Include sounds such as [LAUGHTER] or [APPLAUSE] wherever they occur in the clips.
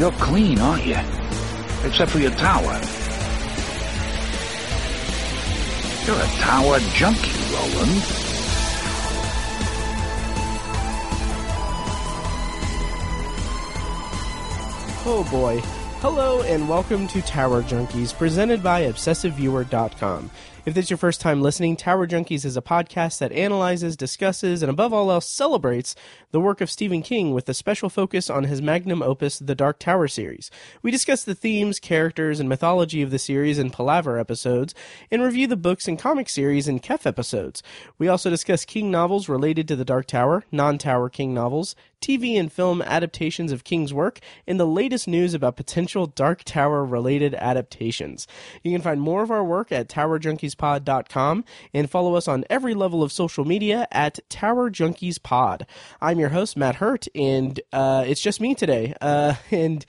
You're clean, aren't you? Except for your tower. You're a tower junkie, Roland. Oh boy. Hello and welcome to Tower Junkies, presented by ObsessiveViewer.com. If this is your first time listening, Tower Junkies is a podcast that analyzes, discusses, and above all else celebrates the work of Stephen King with a special focus on his magnum opus, The Dark Tower series. We discuss the themes, characters, and mythology of the series in Palaver episodes, and review the books and comic series in Khef episodes. We also discuss King novels related to The Dark Tower, non-Tower King novels, TV and film adaptations of King's work, and the latest news about potential Dark Tower related adaptations. You can find more of our work at TowerJunkiesPod.com and follow us on every level of social media at Tower Junkies Pod. I'm your host, Matt Hurt, and uh, it's just me today. Uh, [LAUGHS] and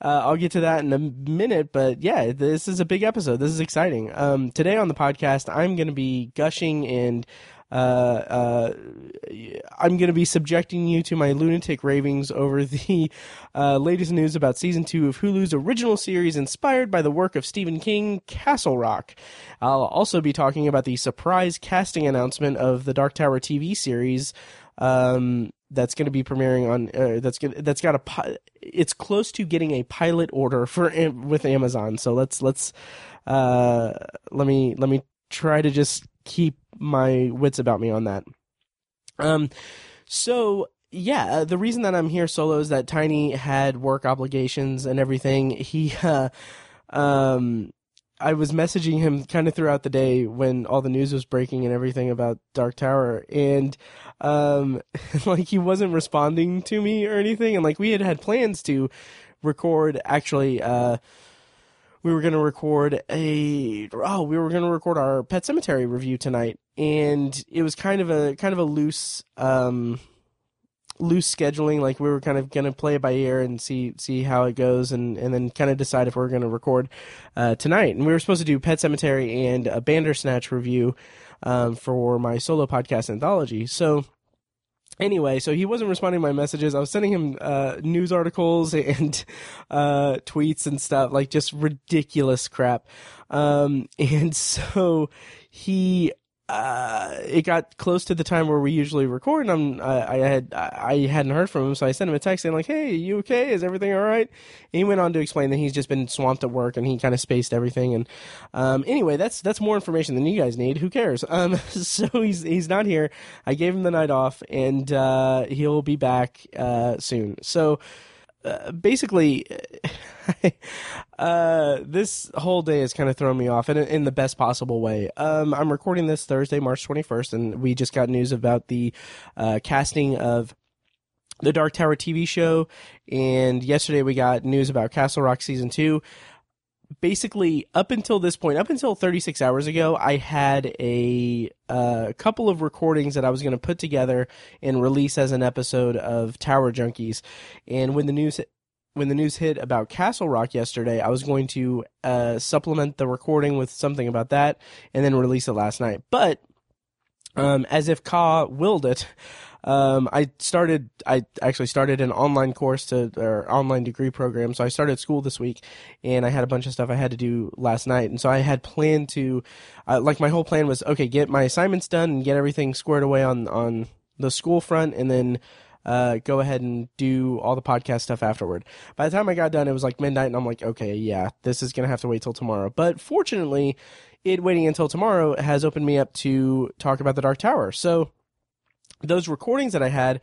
uh, I'll get to that in a minute, but yeah, this is a big episode. This is exciting. Um, today on the podcast, I'm going to be gushing and I'm going to be subjecting you to my lunatic ravings over the uh, latest news about season two of Hulu's original series inspired by the work of Stephen King, Castle Rock. I'll also be talking about the surprise casting announcement of the Dark Tower TV series. Um, that's going to be premiering on uh, that's gonna, that's got a it's close to getting a pilot order for with Amazon. So let's let's uh let me let me try to just keep my wits about me on that. Um, so yeah, uh, the reason that I'm here solo is that Tiny had work obligations and everything. He, [LAUGHS] uh, um, I was messaging him kind of throughout the day when all the news was breaking and everything about Dark Tower, and um, [LAUGHS] like he wasn't responding to me or anything, and like we had had plans to record actually. Uh, we were going to record a oh we were going to record our Pet Sematary review tonight. And it was kind of a kind of a loose um loose scheduling. Like we were kind of going to play it by ear and see see how it goes and and then kind of decide if we are going to record uh, tonight. And we were supposed to do Pet Sematary and a bandersnatch review um, for my solo podcast anthology. So anyway, so he wasn't responding to my messages. I was sending him uh, news articles [LAUGHS] and uh, tweets and stuff, like just ridiculous crap. Um, [LAUGHS] and so he uh, it got close to the time where we usually record, and I'm, I, I had I hadn't heard from him, so I sent him a text saying like, "Hey, you okay? Is everything all right?" And he went on to explain that he's just been swamped at work and he kind of spaced everything. And um, anyway, that's that's more information than you guys need. Who cares? [LAUGHS] Um, so he's he's not here. I gave him the night off, and uh, he'll be back uh, soon. So. Basically, [LAUGHS] uh, this whole day has kind of thrown me off in, in the best possible way. Um, I'm recording this Thursday, March 21st, and we just got news about the uh, casting of the Dark Tower TV show, and yesterday we got news about Castle Rock season two. Basically, up until this point, up until 36 hours ago, I had a uh, couple of recordings that I was going to put together and release as an episode of Tower Junkies. And when the news when the news hit about Castle Rock yesterday, I was going to uh, supplement the recording with something about that and then release it last night. But um, as if Ka willed it, um, I started. I actually started an online course to or online degree program. So I started school this week, and I had a bunch of stuff I had to do last night. And so I had planned to, uh, like, my whole plan was okay, get my assignments done and get everything squared away on on the school front, and then uh, go ahead and do all the podcast stuff afterward. By the time I got done, it was like midnight, and I'm like, okay, yeah, this is gonna have to wait till tomorrow. But fortunately, it waiting until tomorrow has opened me up to talk about the Dark Tower. So those recordings that I had.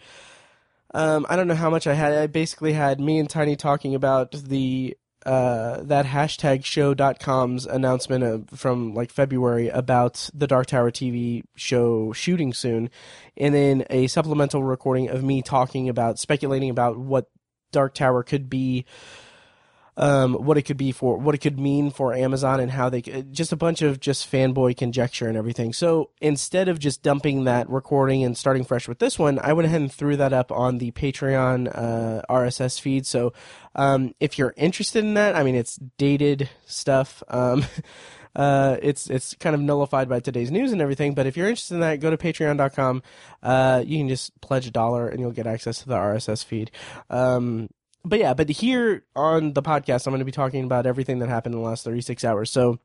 Um, I don't know how much I had. I basically had me and Tiny talking about the uh, that hashtag show.com's announcement of, from like February about the Dark Tower TV show shooting soon, and then a supplemental recording of me talking about speculating about what Dark Tower could be um, what it could be for, what it could mean for Amazon, and how they just a bunch of just fanboy conjecture and everything. So instead of just dumping that recording and starting fresh with this one, I went ahead and threw that up on the Patreon uh, RSS feed. So um, if you're interested in that, I mean, it's dated stuff. Um, [LAUGHS] uh, it's it's kind of nullified by today's news and everything. But if you're interested in that, go to patreon.com. Uh, you can just pledge a dollar and you'll get access to the RSS feed. Um, but yeah, but here on the podcast, I'm going to be talking about everything that happened in the last 36 hours. So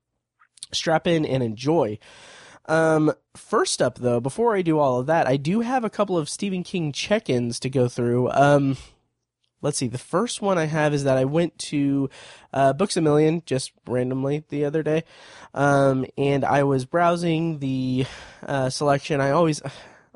strap in and enjoy. Um, first up, though, before I do all of that, I do have a couple of Stephen King check ins to go through. Um, let's see. The first one I have is that I went to uh, Books a Million just randomly the other day, um, and I was browsing the uh, selection. I always.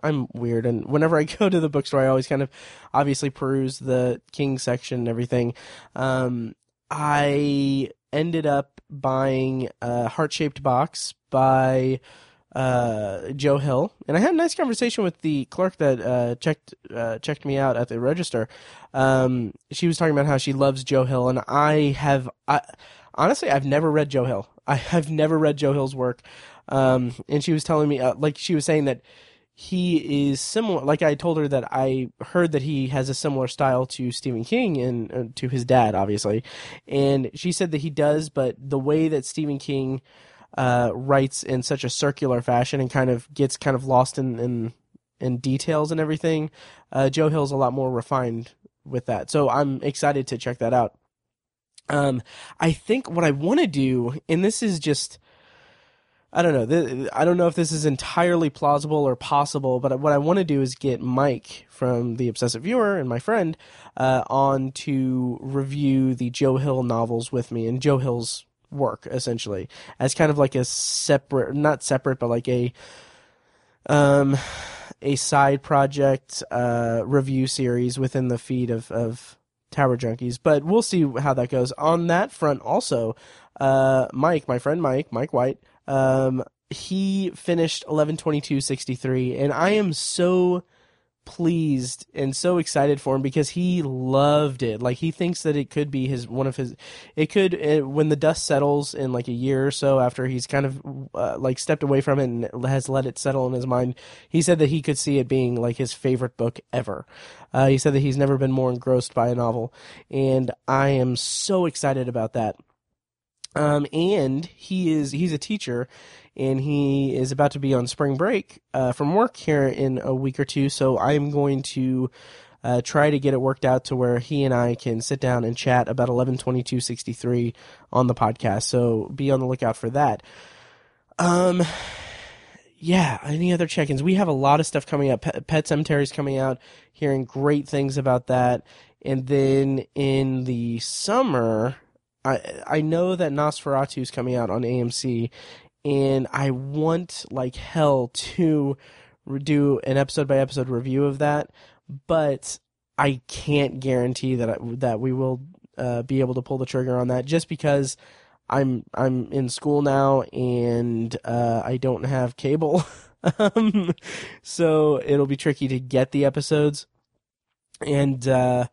I'm weird, and whenever I [LAUGHS] go to the bookstore, I always kind of obviously peruse the King section and everything. Um, I ended up buying a heart shaped box by uh, Joe Hill, and I had a nice conversation with the clerk that uh, checked uh, checked me out at the register. Um, she was talking about how she loves Joe Hill, and I have, I honestly, I've never read Joe Hill. [LAUGHS] I have never read Joe Hill's work, um, and she was telling me, uh, like she was saying that he is similar. Like I told her that I heard that he has a similar style to Stephen King and uh, to his dad, obviously, and she said that he does, but the way that Stephen King uh, writes in such a circular fashion and kind of gets kind of lost in in, in details and everything. Uh, Joe Hill's a lot more refined with that, so I'm excited to check that out. Um, I think what I want to do, and this is just. I don't know. I don't know if this is entirely plausible or possible, but what I want to do is get Mike from the Obsessive Viewer and my friend uh, on to review the Joe Hill novels with me. And Joe Hill's work essentially as kind of like a separate not separate but like a um a side project uh review series within the feed of of tower junkies but we'll see how that goes on that front also uh mike my friend mike mike white um he finished 11/22/63 and i am so pleased and so excited for him because he loved it. Like he thinks that it could be his one of his. It could it, when the dust settles in like a year or so after he's kind of uh, like stepped away from it and has let it settle in his mind. He said that he could see it being like his favorite book ever. Uh, he said that he's never been more engrossed by a novel, and I am so excited about that. Um, and he is he's a teacher and he is about to be on spring break uh, from work here in a week or two. So I'm going to uh, try to get it worked out to where he and I can sit down and chat about 11/22/63 on the podcast. So be on the lookout for that. Um, yeah, any other check-ins? We have a lot of stuff coming up. Pet, Pet Sematary's coming out, hearing great things about that. And then in the summer, I I know that NOS4A2 is coming out on AMC, and I want like hell to do an episode by episode review of that, but I can't guarantee that I, that we will uh, be able to pull the trigger on that just because I'm I'm in school now and uh, I don't have cable, [LAUGHS] um, so it'll be tricky to get the episodes, and uh,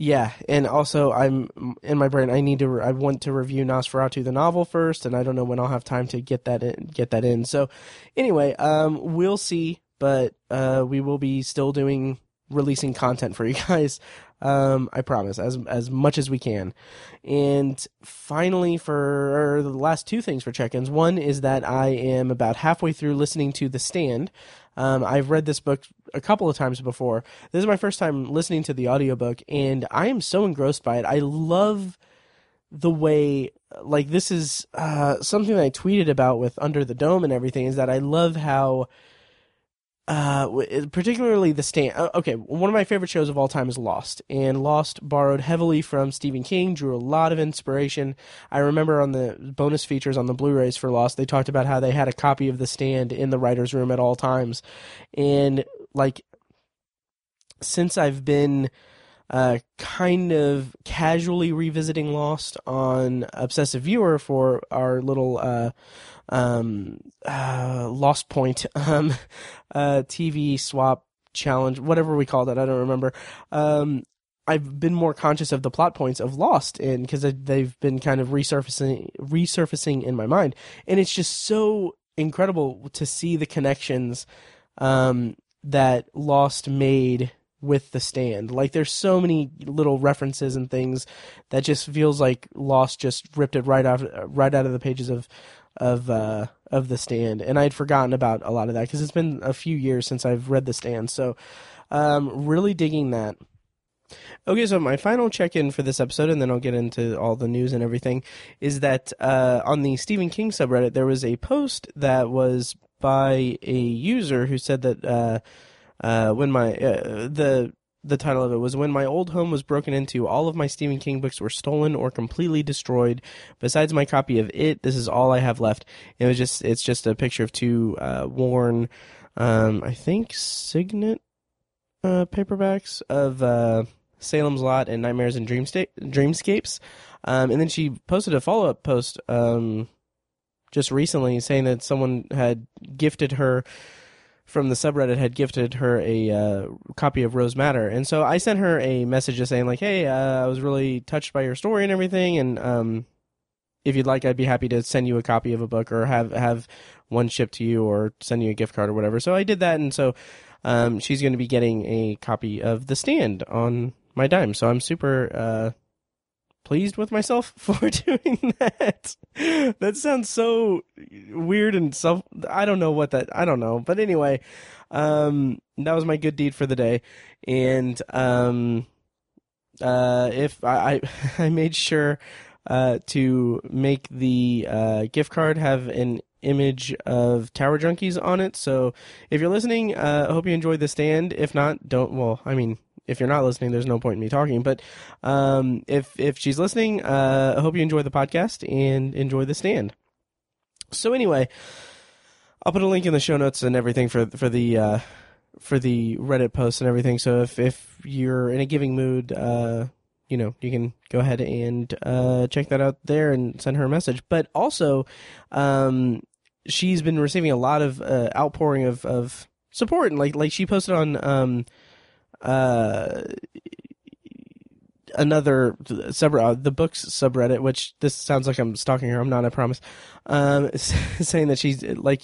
yeah, and also I'm in my brain. I need to. I want to review NOS4A2 the novel first, and I don't know when I'll have time to get that in. Get that in. So, anyway, um, we'll see. But uh, we will be still doing releasing content for you [LAUGHS] guys. Um, I promise, as as much as we can. And finally, for the last two things for check-ins, one is that I am about halfway through listening to The Stand. Um, I've read this book a couple of times before. This is my first time listening to the audiobook, and I am so engrossed by it. I love the way like this is uh, something I tweeted about with Under the Dome and everything is that I love how uh, particularly the stand. Uh, okay, one of my favorite shows of all time is Lost, and Lost borrowed heavily from Stephen King, drew a lot of inspiration. I remember on the bonus features on the Blu-rays for Lost, they talked about how they had a copy of The Stand in the writers' room at all times, and like since I've been uh, kind of casually revisiting Lost on Obsessive Viewer for our little uh, um, uh, Lost Point [LAUGHS] um, uh, TV swap challenge, whatever we call that. I don't remember. Um, I've been more conscious of the plot points of Lost, and because they've been kind of resurfacing, resurfacing in my mind, and it's just so incredible to see the connections um, that Lost made with the stand. Like there's so many little references and things that just feels like Lost just ripped it right out right out of the pages of of uh, of the stand, and I'd forgotten about a lot of that because it's been a few years since I've read the stand. So, um, really digging that. Okay, so my final check in for this episode, and then I'll get into all the news and everything, is that uh, on the Stephen King subreddit, there was a post that was by a user who said that uh, uh, when my uh, the the title of it was when my old home was broken into all of my stephen king books were stolen or completely destroyed. Besides my copy of it this is all i have left. It was just it's just a picture of two uh, worn um, i think signet uh, paperbacks of uh, salem's lot and nightmares and Dreamsta- dreamscapes. Um, and then she posted a follow-up post um, just recently saying that someone had gifted her from the subreddit had gifted her a uh, copy of Rose Madder, and so I sent her a message just saying like, "Hey, uh, I was really touched by your story and everything, and um, if you'd like, I'd be happy to send you a copy of a book or have have one shipped to you or send you a gift card or whatever." So I did that, and so um, she's going to be getting a copy of The Stand on my dime. So I'm super uh, pleased with myself [LAUGHS] for doing that. that sounds so weird and self. I don't know what that. I don't know, but anyway, um, that was my good deed for the day, and um, uh, if I I, [LAUGHS] I made sure uh, to make the uh, gift card have an image of Tower Junkies on it. So if you're listening, uh, I hope you enjoyed the stand. If not, don't. Well, I mean, if you're not listening, there's no point in me talking. But um, if if she's listening, uh, I hope you enjoy the podcast and enjoy the stand. So anyway, I'll put a link in the show notes and everything for for the uh, for the Reddit post and everything. So if if you're in a giving mood, uh, you know, you can go ahead and uh, check that out there and send her a message. But also, um, she's been receiving a lot of uh, outpouring of, of support, and like like she posted on um, uh, another subreddit, uh, the books subreddit, which this sounds like I'm stalking her. I'm not, I promise. Um, [LAUGHS] saying that she's like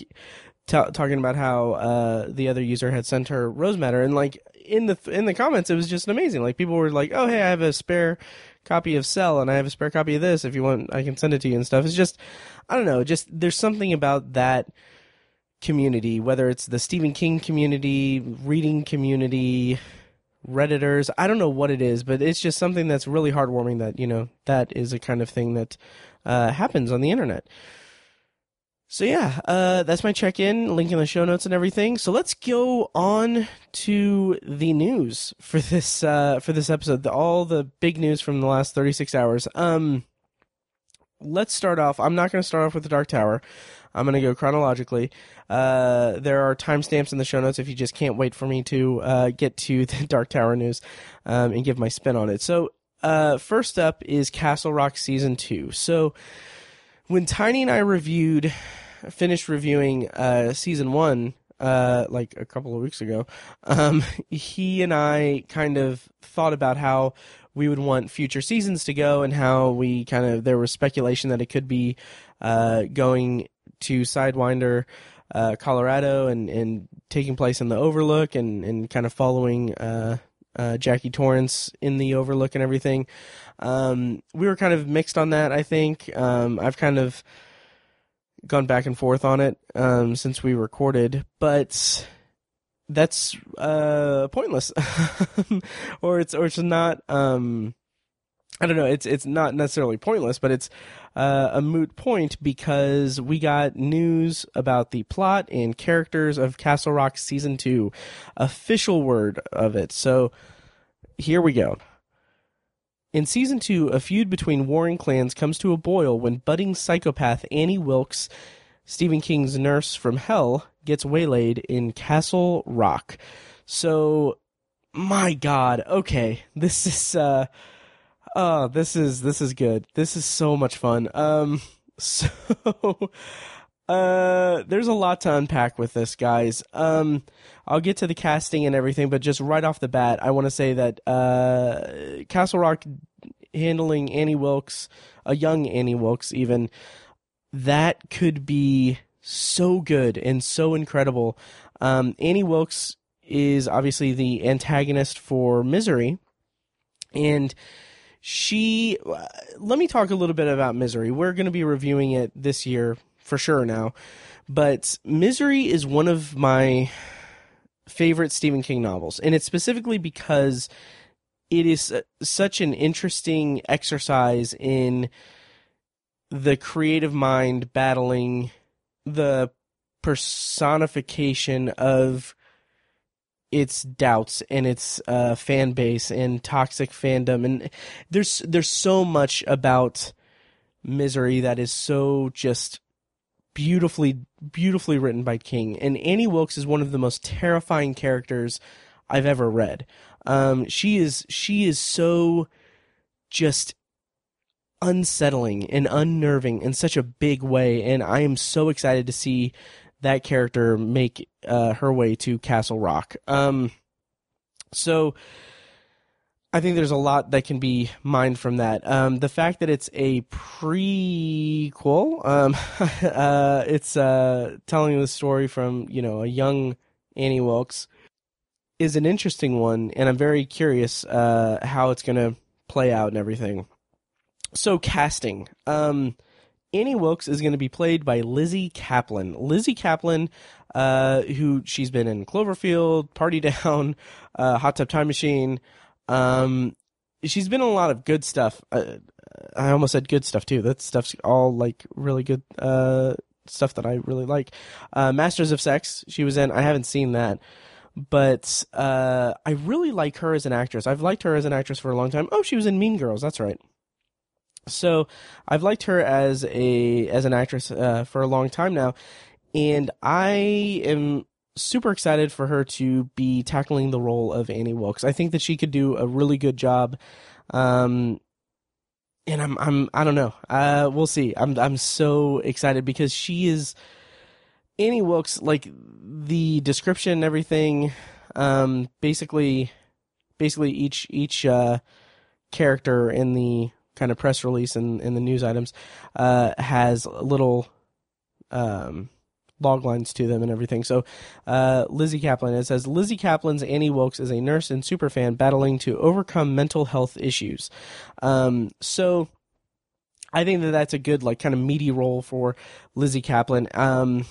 t- talking about how uh, the other user had sent her rose madder, and like in the in the comments, it was just amazing. Like people were like, "Oh, hey, I have a spare copy of Cell, and I have a spare copy of this. If you want, I can send it to you and stuff." It's just, I don't know, just there's something about that community, whether it's the Stephen King community, reading community, redditors. I don't know what it is but it's just something that's really heartwarming that you know that is a kind of thing that uh, happens on the internet. So yeah uh, that's my check-in link in the show notes and everything. So let's go on to the news for this uh, for this episode the, all the big news from the last 36 hours. Um let's start off. I'm not going to start off with the dark tower I'm going to go chronologically. Uh, there are timestamps in the show notes if you just can't wait for me to uh, get to [LAUGHS] the Dark Tower news um, and give my spin on it. So, uh, first up is Castle Rock Season 2. So, when Tiny and I reviewed, finished reviewing uh, Season 1, uh, like a couple of weeks ago, um, he and I kind of thought about how we would want future seasons to go and how we kind of there was speculation that it could be uh, going to Sidewinder, uh, Colorado, and, and taking place in the Overlook, and, and kind of following uh, uh, Jackie Torrance in the Overlook and everything. Um, we were kind of mixed on that. I think um, I've kind of gone back and forth on it um, since we recorded, but that's uh, pointless, [LAUGHS] or it's or it's not. Um, I don't know. It's it's not necessarily pointless, but it's uh, a moot point because we got news about the plot and characters of Castle Rock season two, official word of it. So here we go. In season two, a feud between warring clans comes to a boil when budding psychopath Annie Wilkes, Stephen King's nurse from hell, gets waylaid in Castle Rock. So, my God, okay, this is. Uh, oh, this is this is good. This is so much fun. Um, [LAUGHS] so uh, there's a lot to unpack with this, guys. Um, I'll get to the casting and everything, but just right off the bat, I want to say that uh, Castle Rock handling Annie Wilkes, a young Annie Wilkes, even that could be so good and so incredible. Um, Annie Wilkes is obviously the antagonist for Misery, and she let me talk a little bit about misery. We're going to be reviewing it this year for sure now. But misery is one of my favorite stephen king novels and it's specifically because it is uh, such an interesting exercise in the creative mind battling the personification of its doubts and its uh, fan base and toxic fandom. And there's there's so much about misery that is so just beautifully beautifully written by King. And Annie Wilkes is one of the most terrifying characters I've ever read. Um, she is she is so just unsettling and unnerving in such a big way, and I am so excited to see that character make uh, her way to Castle Rock. Um, so I think there's a lot that can be mined from that. Um, the fact that it's a prequel, um, [LAUGHS] uh, it's uh, telling the story from you know a young Annie Wilkes is an interesting one, and I'm very curious uh, how it's going to play out and everything. So casting, um, Annie Wilkes is going to be played by Lizzy Caplan. Lizzy Caplan, uh, who she's been in Cloverfield, Party Down, [LAUGHS] uh, Hot Tub Time Machine. Um, she's been in a lot of good stuff. Uh, I almost said good stuff too. That stuff's all like really good uh, stuff that I really like. Uh, Masters of Sex, she was in. I haven't seen that but uh, I really like her as an actress. I've liked her as an actress for a long time. Oh, she was in Mean Girls. That's right. So I've liked her as a as an actress uh, for a long time now, and I am super excited for her to be tackling the role of Annie Wilkes. I think that she could do a really good job. Um, and I'm I'm I don't know. Uh, we'll see. I'm I'm so excited because she is Annie Wilkes, like the description and everything, um, basically, basically each each uh, character in the kind of press release and in the news items uh, has little um, log lines to them and everything. So, uh, Lizzy Caplan, it says Lizzy Caplan's Annie Wilkes is a nurse and superfan battling to overcome mental health issues. Um, so, I think that that's a good, like, kind of meaty role for Lizzy Caplan. Um,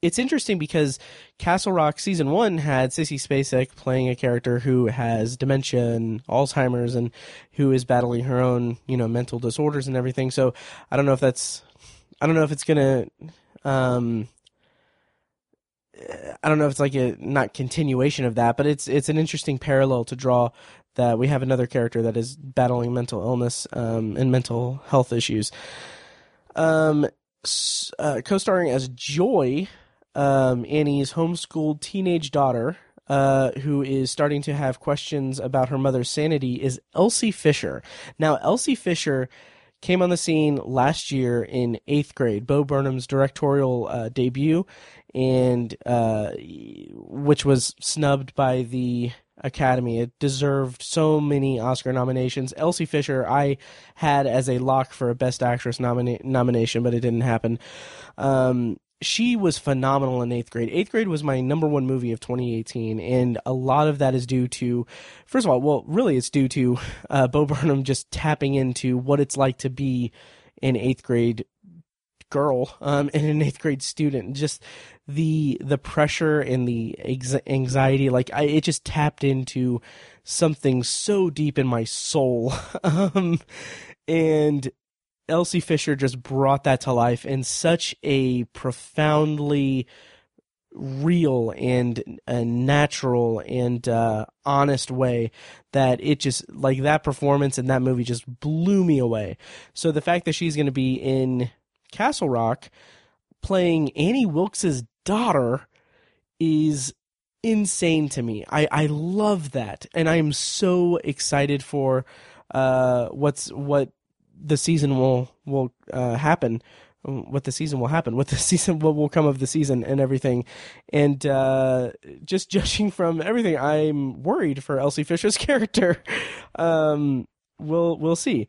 it's interesting because Castle Rock season one had Sissy Spacek playing a character who has dementia and Alzheimer's and who is battling her own, you know, mental disorders and everything. So I don't know if that's, I don't know if it's gonna, um, I don't know if it's like a not continuation of that, but it's it's an interesting parallel to draw that we have another character that is battling mental illness um, and mental health issues. Um, uh, co-starring as Joy um, Annie's homeschooled teenage daughter, uh, who is starting to have questions about her mother's sanity, is Elsie Fisher. Now, Elsie Fisher came on the scene last year in eighth grade, Bo Burnham's directorial uh, debut, and uh, which was snubbed by the Academy. It deserved so many Oscar nominations. Elsie Fisher, I had as a lock for a Best Actress nomina- nomination, but it didn't happen. Um, she was phenomenal in eighth grade. Eighth grade was my number one movie of 2018, and a lot of that is due to, first of all, well, really, it's due to uh, Bo Burnham just tapping into what it's like to be an eighth grade girl um, and an eighth grade student. Just the the pressure and the anxiety, like I, it just tapped into something so deep in my soul, [LAUGHS] um, and Elsie Fisher just brought that to life in such a profoundly real and uh, natural and uh, honest way that it just like that performance in that movie just blew me away. So the fact that she's going to be in Castle Rock playing Annie Wilkes's daughter is insane to me. I I love that, and I am so excited for uh what's what the season will will uh, happen what the season will happen, what the [LAUGHS] season what will come of the season and everything. And uh, just [LAUGHS] judging from everything, I'm worried for Elsie Fisher's [LAUGHS] character. Um, we'll we'll see.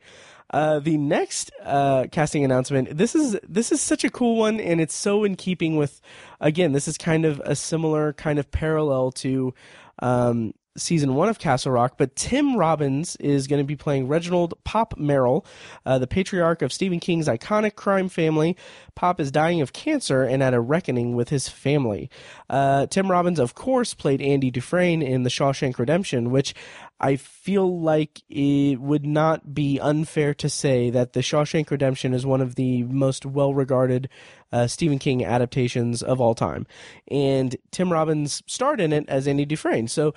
Uh, the next uh, casting announcement. This is this is such a cool one, and it's so in keeping with. Again, this is kind of a similar kind of parallel to um, season one of Castle Rock, but Tim Robbins is going to be playing Reginald Pop Merrill, uh, the patriarch of Stephen King's iconic crime family. Pop is dying of cancer and at a reckoning with his family. Uh, Tim Robbins, of course, played Andy Dufresne in The Shawshank Redemption, which I feel like it would not be unfair to say that The Shawshank Redemption is one of the most well regarded uh, Stephen King adaptations of all time. And Tim Robbins starred in it as Andy Dufresne. So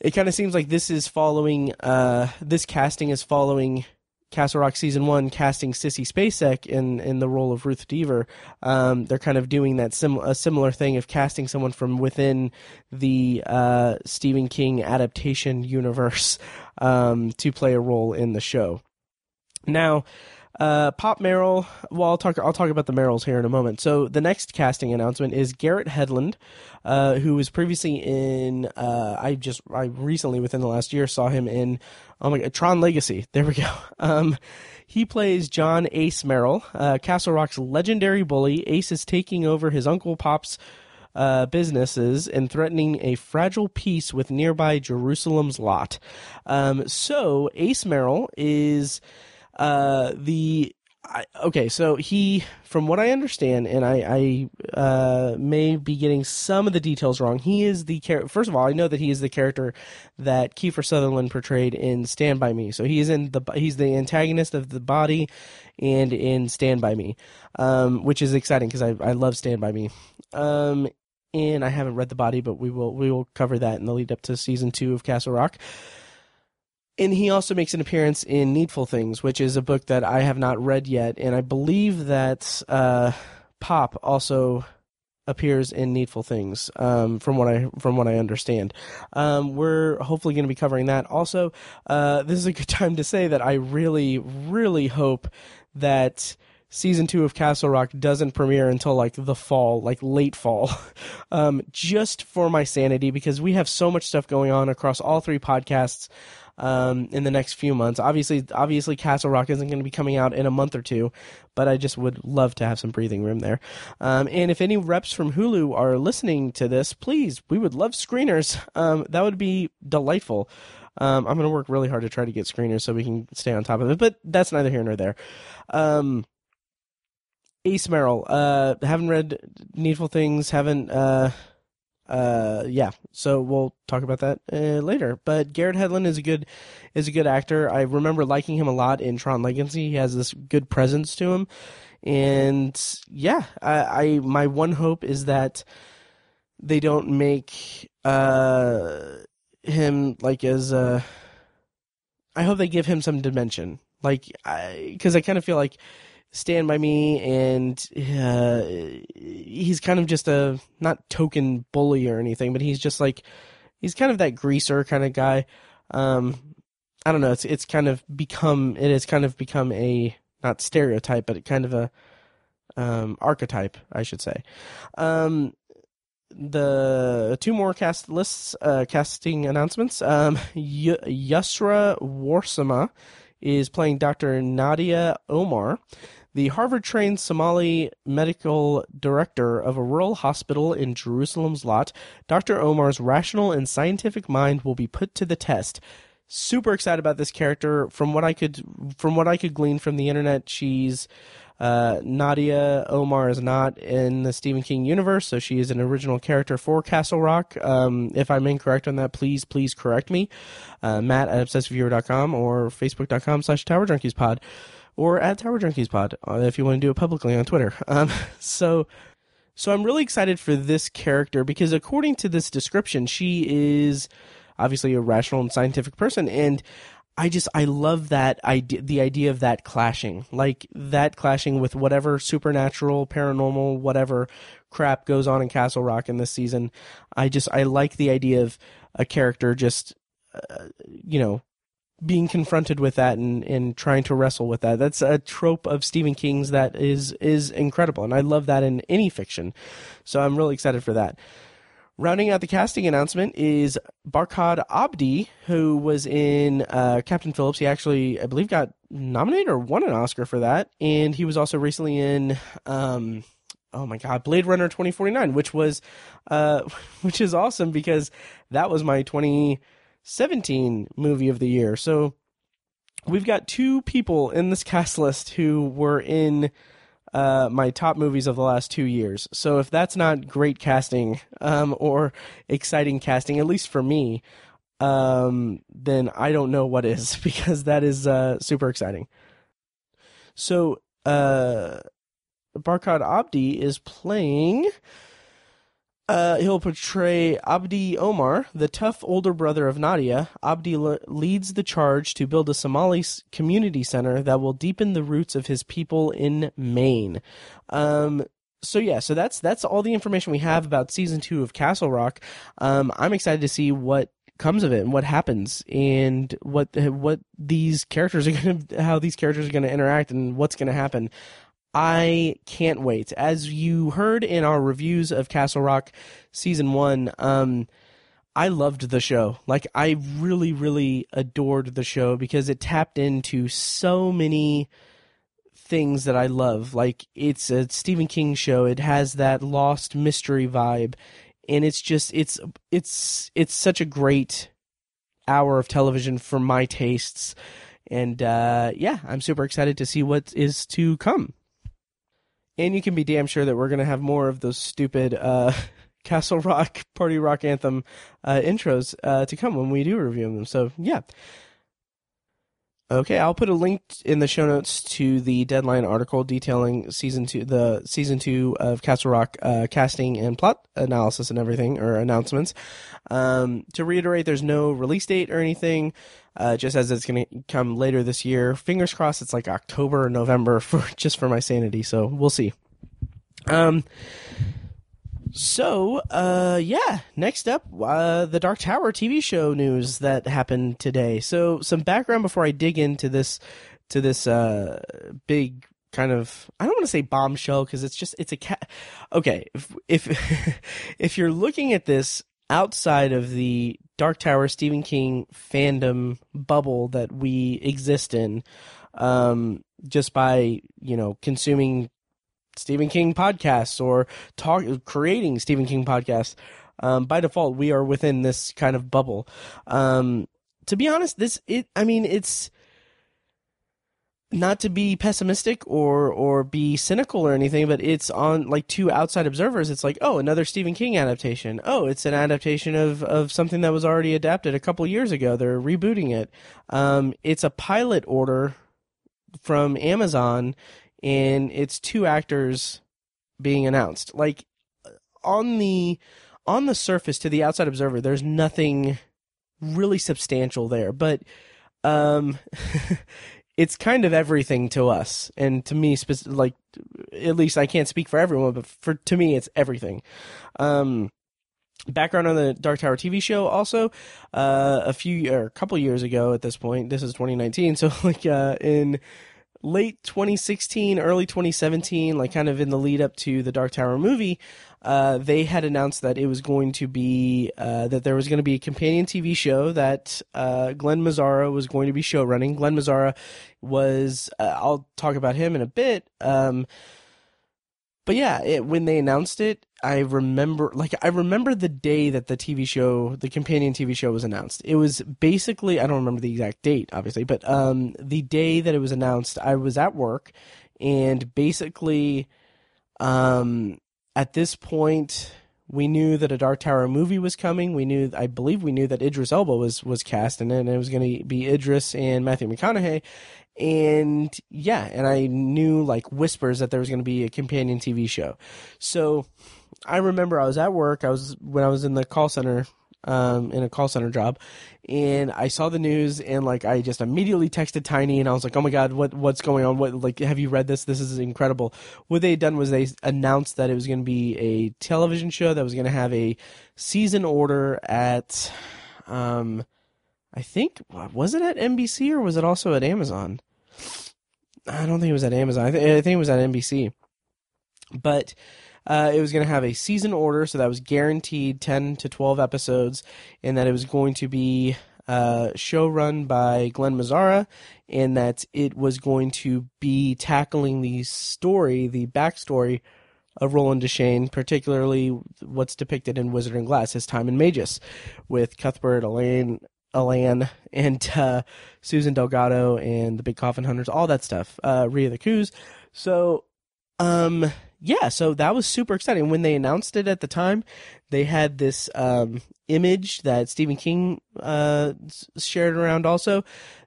it kind of seems like this is following, uh, this casting is following Castle Rock season one, casting Sissy Spacek in in the role of Ruth Deaver. Um, they're kind of doing that sim- a similar thing of casting someone from within the uh, Stephen King adaptation universe um, to play a role in the show. Now, uh, Pop Merrill. Well, I'll talk. I'll talk about the Merrills here in a moment. So the next casting announcement is Garrett Hedlund, uh, who was previously in. Uh, I just I recently within the last year saw him in. Oh my God, Tron Legacy. There we go. [LAUGHS] Um, he plays John Ace Merrill, uh, Castle Rock's legendary bully. Ace is taking over his uncle Pop's. Uh, businesses and threatening a fragile peace with nearby Jerusalem's lot. Um, so Ace Merrill is uh, the I, okay, so he, from what I understand, and I, I uh, may be getting some of the details wrong. He is the character. First of all, I know that he is the character that Kiefer Sutherland portrayed in Stand by Me. So he is in the he's the antagonist of the body, and in Stand by Me, um, which is exciting because I I love Stand by Me. Um, and I haven't read the body, but we will we will cover that in the lead up to season two of Castle Rock and he also makes an appearance in Needful Things, which is a book that I have not read yet, and I believe that uh, Pop also appears in Needful Things, um, from what I from what I understand. Um, we're hopefully going to be covering that. Also, uh, this is a good [LAUGHS] time to say that I really, really hope that season two of Castle Rock doesn't premiere until like the fall, like late fall, [LAUGHS] um, just for my sanity because we have so much stuff going on across all three podcasts um, in the next few months. Obviously, obviously, Castle Rock isn't going to be coming out in a month or two, but I just would love to have some breathing room there. Um, and if any reps from Hulu are listening to this, please, we would love screeners. Um, that would be delightful. Um, I'm going to work really hard to try to get screeners so we can stay on top of it, but that's neither here nor there. Um, Ace Merrill, uh, haven't read Needful Things, haven't, uh, uh, yeah, so we'll talk about that uh, later. But Garrett Hedlund is a good is a good actor. I remember liking him a lot in Tron Legacy. He has this good presence to him, and yeah, I, I my one hope is that they don't make uh him like as uh I hope they give him some dimension. Like I because I kind of feel like Stand by Me, and uh, he's kind of just a not token bully or anything, but he's just like he's kind of that greaser kind of guy. Um, I don't know. It's it's kind of become it has kind of become a not stereotype, but kind of a um, archetype, I should say. Um, the two more cast lists, uh, casting announcements. Um, y- Yusra Warsama is playing Dr. Nadia Omar the Harvard trained Somali medical director of a rural hospital in Jerusalem's lot, Dr. Omar's rational and scientific mind will be put to the test. Super excited about this character. From what I could, from what I could glean from the internet, she's uh, Nadia Omar is not in the Stephen King universe, so she is an original character for Castle Rock. Um, if I'm incorrect on that, please, please correct me. Uh, Matt at obsessiveviewer.com or facebook.com slash Tower Junkies Pod or at Tower Junkies Pod uh, if you want to do it publicly on Twitter. Um, [LAUGHS] so, so I'm really excited for this character because according to this description, she is obviously a rational and scientific person, and I just I love that idea, the idea of that clashing, like that clashing with whatever supernatural, paranormal, whatever crap goes on in Castle Rock in this season. I just I like the idea of a character just, uh, you know, being confronted with that and, and trying to wrestle with that. That's a trope of Stephen King's that is is incredible, and I love that in any fiction. So I'm really excited for that. Rounding out the casting announcement is Barkhad Abdi, who was in uh, Captain Phillips. He actually, I believe, got nominated or won an Oscar for that, and he was also recently in. Um, oh my god, Blade Runner 2049, which was, uh, [LAUGHS] which is awesome because that was my 20 17 movie of the year. So we've got two people in this [LAUGHS] cast list who were in uh, my top movies of the last two years. So if that's not great casting [LAUGHS] um, or exciting casting, at least for me, um, then I don't know what is [LAUGHS] because that is uh, super exciting. So, uh, Barkhad Abdi is playing. Uh, he'll portray Abdi Omar, the tough older brother of Nadia. Abdi le- leads the charge to build a Somali community center that will deepen the roots of his people in Maine. Um, so yeah, so that's that's all the information we have about season two of Castle Rock. Um, I'm excited to see what comes of it and what happens and what what these characters are going to how these characters are going to interact and what's going to happen. I can't wait. As you heard in our reviews of Castle Rock season 1, um I loved the show. Like I really really adored the show because it tapped into so many things that I love. Like it's a Stephen King show. It has that lost mystery vibe and it's just it's it's it's such a great hour of television for my tastes. And uh yeah, I'm super excited to see what is to come. And you can be damn sure that we're going to have more of those stupid uh [LAUGHS] Castle Rock Party Rock Anthem uh, intros uh, to come when we do review them. So, yeah. Okay, I'll put a link in the show notes to the deadline article detailing season two, the season two of Castle Rock uh, casting and plot analysis and everything or announcements. Um, to reiterate, there's no release date or anything. Uh, just as it's going to come later this year. Fingers crossed, it's like October or November [LAUGHS] for just for my sanity. So we'll see. Um. So, uh, yeah. Next up, uh, the Dark Tower TV show news that happened today. So, some background before I dig into this, to this, uh, big kind of I don't want to say bombshell because it's just it's a cat. Okay, if if [LAUGHS] if you're looking at this outside of the Dark Tower Stephen King fandom bubble that we exist in, um, just by you know consuming Stephen King podcasts or talk creating Stephen King podcasts. Um, by default, we are within this kind of bubble. Um, to be honest, this it I mean it's not to be pessimistic or or be cynical or anything, but it's on like two outside observers. It's like, oh, another Stephen King adaptation. Oh, it's an adaptation of of something that was already adapted a couple years ago. They're rebooting it. Um, it's a pilot order from Amazon, and it's two actors being announced. Like on the on the surface, to the outside observer, there's nothing really substantial there, but um [LAUGHS] it's kind of everything to us and to me spec- like at least I can't speak for everyone but for to me it's everything um background on the Dark Tower TV show also uh a few or a couple years ago at this point this is 2019 [LAUGHS] so like uh in late 2016 early 2017 like kind of in the lead up to the Dark Tower movie uh, they had announced that it was going to be uh, that there was going to be a companion TV show that uh, Glenn Mazzara was going to be show running. Glenn Mazzara was uh, I'll talk about him in a bit. Um, but yeah, it, when they announced it, I remember like I remember the day that the TV show, the companion TV show was announced. It was basically I don't remember the exact date, obviously, but um, the day that it was announced, I was at work, and basically, um, at this point, we knew that a Dark Tower movie was coming. We knew, I believe, we knew that Idris Elba was was cast, in it and it was going to be Idris and Matthew McConaughey. And yeah, and I knew like whispers that there was going to be a companion TV show. So I remember I was at work. I was when I was in the call center um, in a call center job, and I saw the news, and like I just immediately texted Tiny, and I was like, "Oh my god, what what's going on? What like have you read this? This is incredible." What they had done was they announced that it was going to be a television show that was going to have a season order at, um, I think was it at NBC or was it also at Amazon? I don't think it was at Amazon. I, th- I think it was at NBC, but uh, it was going to have a season order, so that was guaranteed 10 to 12 episodes, and that it was going to be uh, show run by Glenn Mazzara, and that it was going to be tackling the story, the backstory of Roland Deschain, particularly what's depicted in Wizard and Glass, his time in Mejis, with Cuthbert, Elaine, Elan, and uh, Susan Delgado, and the Big Coffin Hunters, all that stuff, uh, Rhea the Coos. So, um, yeah, so that was super exciting. When they announced it at the time, they had this um, image that Stephen King uh, shared around also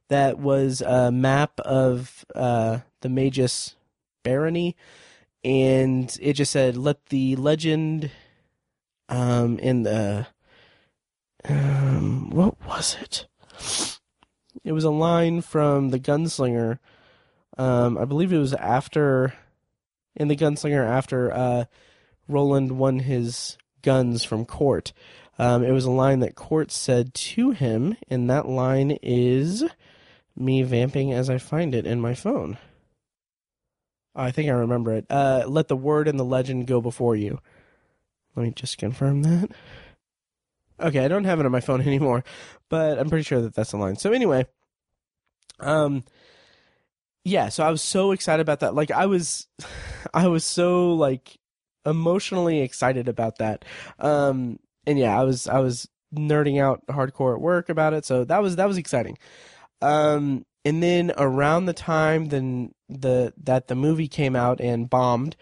that was a map of uh, the Mejis barony, and it just said, "Let the legend." Um, in the um, what was it? It was a line from the Gunslinger. Um, I believe it was after in the Gunslinger after uh, Roland won his guns from Cort. Um, it was a line that Cort said to him, and that line is me vamping as I find it in my phone. I think I remember it. Uh, let the word and the legend go before you. Let me just confirm that. Okay, I don't have it on my phone [LAUGHS] anymore, but I'm pretty sure that that's the line. So anyway, um, yeah. So I was so excited about that. Like I was, [LAUGHS] I was so like emotionally excited about that. Um, and yeah, I was I was nerding out hardcore at work about it. So that was that was exciting. Um, and then around the time then the that the movie came out and bombed,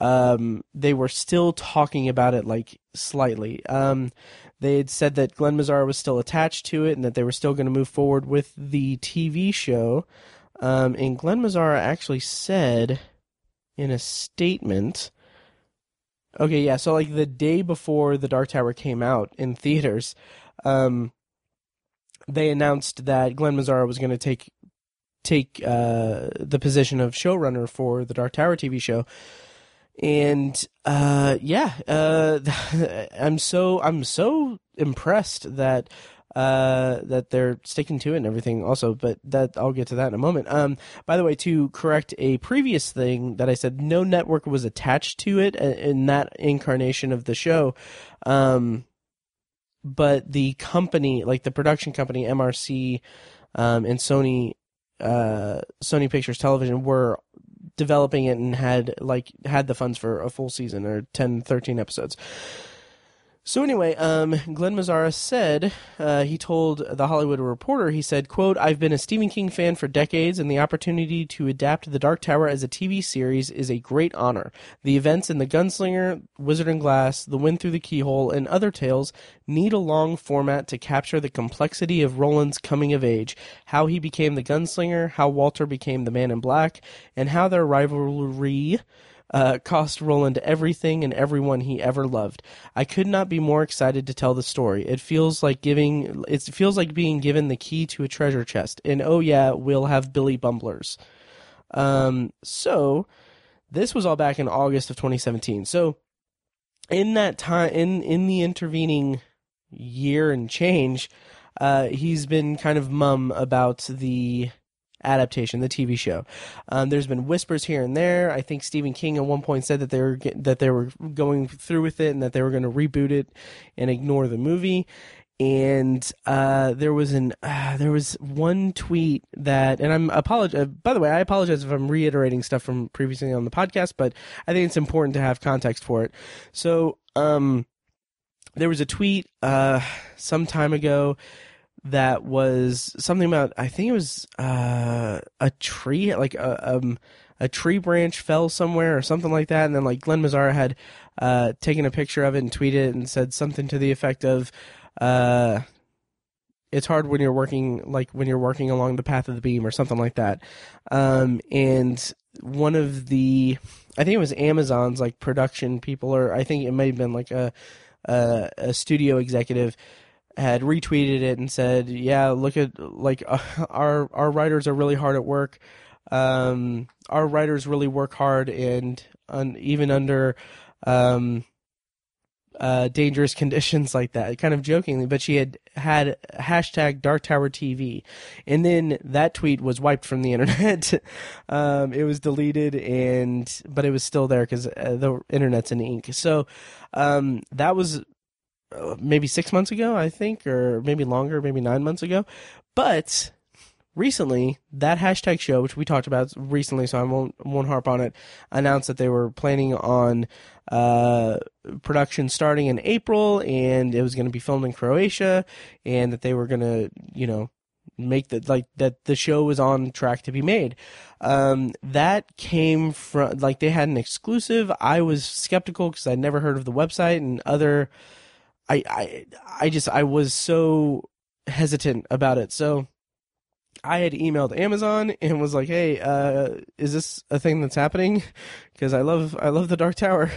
um, they were still talking about it like slightly. Um, they had said that Glenn Mazzara was still attached to it and that they were still going to move forward with the TV show. Um, and Glenn Mazzara actually said in a statement. Okay, yeah, so like the day before The Dark Tower came out in theaters, um, they announced that Glenn Mazzara was going to take take uh, the position of showrunner for the Dark Tower TV show and uh, yeah, uh, [LAUGHS] I'm so I'm so impressed that uh, that they're sticking to it and everything. Also, but that I'll get to that in a moment. Um, by the way, to correct a previous thing that I said, no network was attached to it in that incarnation of the show. Um, but the company, like the production company, MRC, um, and Sony, uh, Sony Pictures Television, were developing it and had like had the funds for a full season or 10 13 episodes so anyway, um, Glenn Mazzara said uh, he told the Hollywood Reporter he said, "quote I've been a Stephen King fan for decades, and the opportunity to adapt The Dark Tower as a TV series is a great honor. The events in The Gunslinger, Wizard and Glass, The Wind Through the Keyhole, and other tales need a long format to capture the complexity of Roland's coming of age, how he became the gunslinger, how Walter became the Man in Black, and how their rivalry." Uh, cost Roland everything and everyone he ever loved. I could not be more excited to tell the story. It feels like giving. It feels like being given the key to a treasure chest. And oh yeah, we'll have Billy Bumblers. Um, so this was all back in August of 2017. So in that time, in in the intervening year and change, uh, he's been kind of mum about the adaptation, the TV show. Um, there's been whispers here and there. I think Stephen King at one point said that they were that they were going through with it and that they were going to reboot it and ignore the movie. And uh, there was an uh, there was one tweet that, and I'm apologize. Uh, by the way, I apologize if I'm reiterating stuff from previously on the podcast, but I think it's important to have context for it. So, um, there was a tweet uh, some time ago that was something about I think it was uh, a tree like a um, a tree branch fell somewhere or something like that, and then like Glenn Mazzara had uh, taken a picture of it and tweeted it and said something to the effect of. Uh, it's hard when you're working like when you're working along the path of the beam or something like that. Um, and one of the, I think it was Amazon's like production people, or I think it may have been like a a, a studio executive had retweeted it and said, "Yeah, look at like uh, [LAUGHS] our our writers are really hard at work. Um, our writers really work hard, and un, even under um, uh, dangerous [LAUGHS] conditions like that." Kind of jokingly, but she had had hashtag Dark Tower TV, and then that tweet was wiped from the [LAUGHS] internet. um, it was deleted, and but it was still there because uh, the internet's in ink. So um, that was uh, maybe six months ago, I think, or maybe longer, maybe nine months ago. But recently, that hashtag show, which we talked about recently, so I won't won't harp on it, announced that they were planning on uh, production starting in April, and it was going to be filmed in Croatia, and that they were going to, you know, make that like that the show was on track to be made. Um, that came from like they had an exclusive. I was skeptical because I'd never heard of the website and other. I I I just I was so hesitant about it. So I had emailed Amazon and was like, "Hey, uh, is this a thing that's happening? [LAUGHS] Because I love I love the Dark Tower."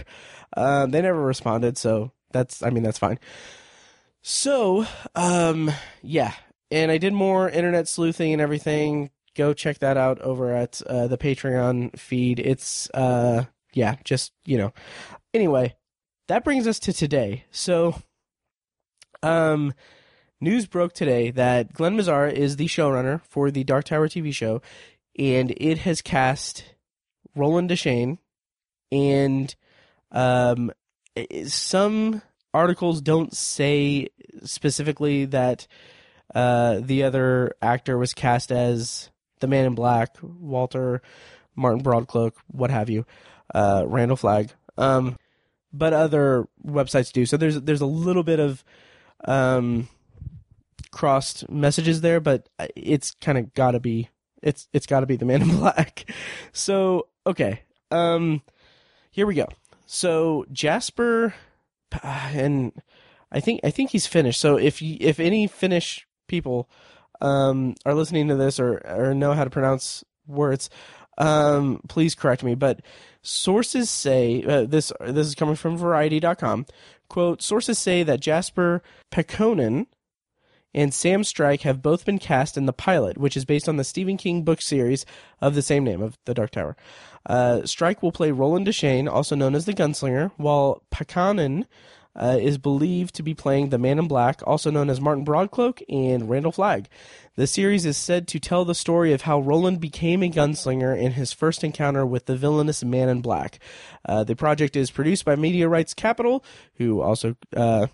Uh, they never responded, so that's I mean that's fine. So, um, yeah, and I did more internet sleuthing and everything. Go check that out over at uh, the Patreon feed. It's uh, yeah, just you know. Anyway, that brings us to today. So, um, news broke today that Glenn Mazzara is the showrunner for the Dark Tower TV show, and it has cast Roland Deschain and um, some articles don't say specifically that uh, the other actor was cast as the Man in Black, Walter, Martin Broadcloak, what have you, uh, Randall Flagg. Um, but other websites do. So there's there's a little bit of um, crossed messages there, but it's kind of got to be it's it's got to be the Man in [LAUGHS] Black. So okay, um, here we go. So Jasper and I think I think he's Finnish. So if you, if any Finnish people um, are listening to this or or know how to pronounce words, um, please correct me. But sources say uh, this this is coming from Variety.com. Quote: Sources say that Jasper Pääkkönen and Sam Strike have both been cast in the pilot, which is based on the Stephen King book series of the same name, of The Dark Tower. Uh, Strike will play Roland Deschain, also known as the Gunslinger, while Pääkkönen uh, is believed to be playing the Man in Black, also known as Martin Broadcloak and Randall Flagg. The series is said to tell the story of how Roland became a gunslinger in his first encounter with the villainous Man in Black. Uh, the project is produced by Media Rights Capital, who also uh,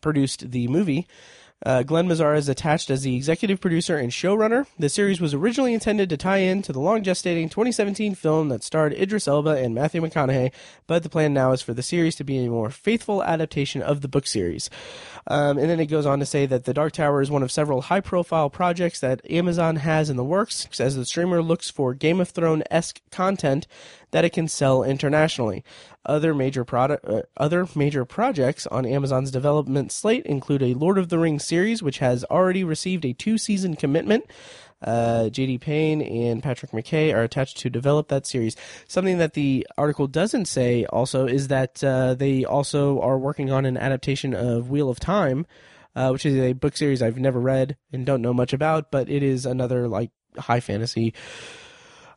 produced the movie. Uh, Glenn Mazzara is attached as the executive producer and showrunner. The series was originally intended to tie in to the long gestating 2017 film that starred Idris Elba and Matthew McConaughey, but the plan now is for the series to be a more faithful adaptation of the book series. Um, and then it goes on to say that The Dark Tower is one of several high profile projects that Amazon has in the works as the streamer looks for Game of Thrones esque content that it can sell internationally. Other major product, uh, other major projects on Amazon's development slate include a Lord of the Rings series, which has already received a two-season commitment. Uh, JD Payne and Patrick McKay are attached to develop that series. Something that the article doesn't say also is that uh, they also are working on an adaptation of Wheel of Time, uh, which is a book series I've never read and don't know much about, but it is another like high fantasy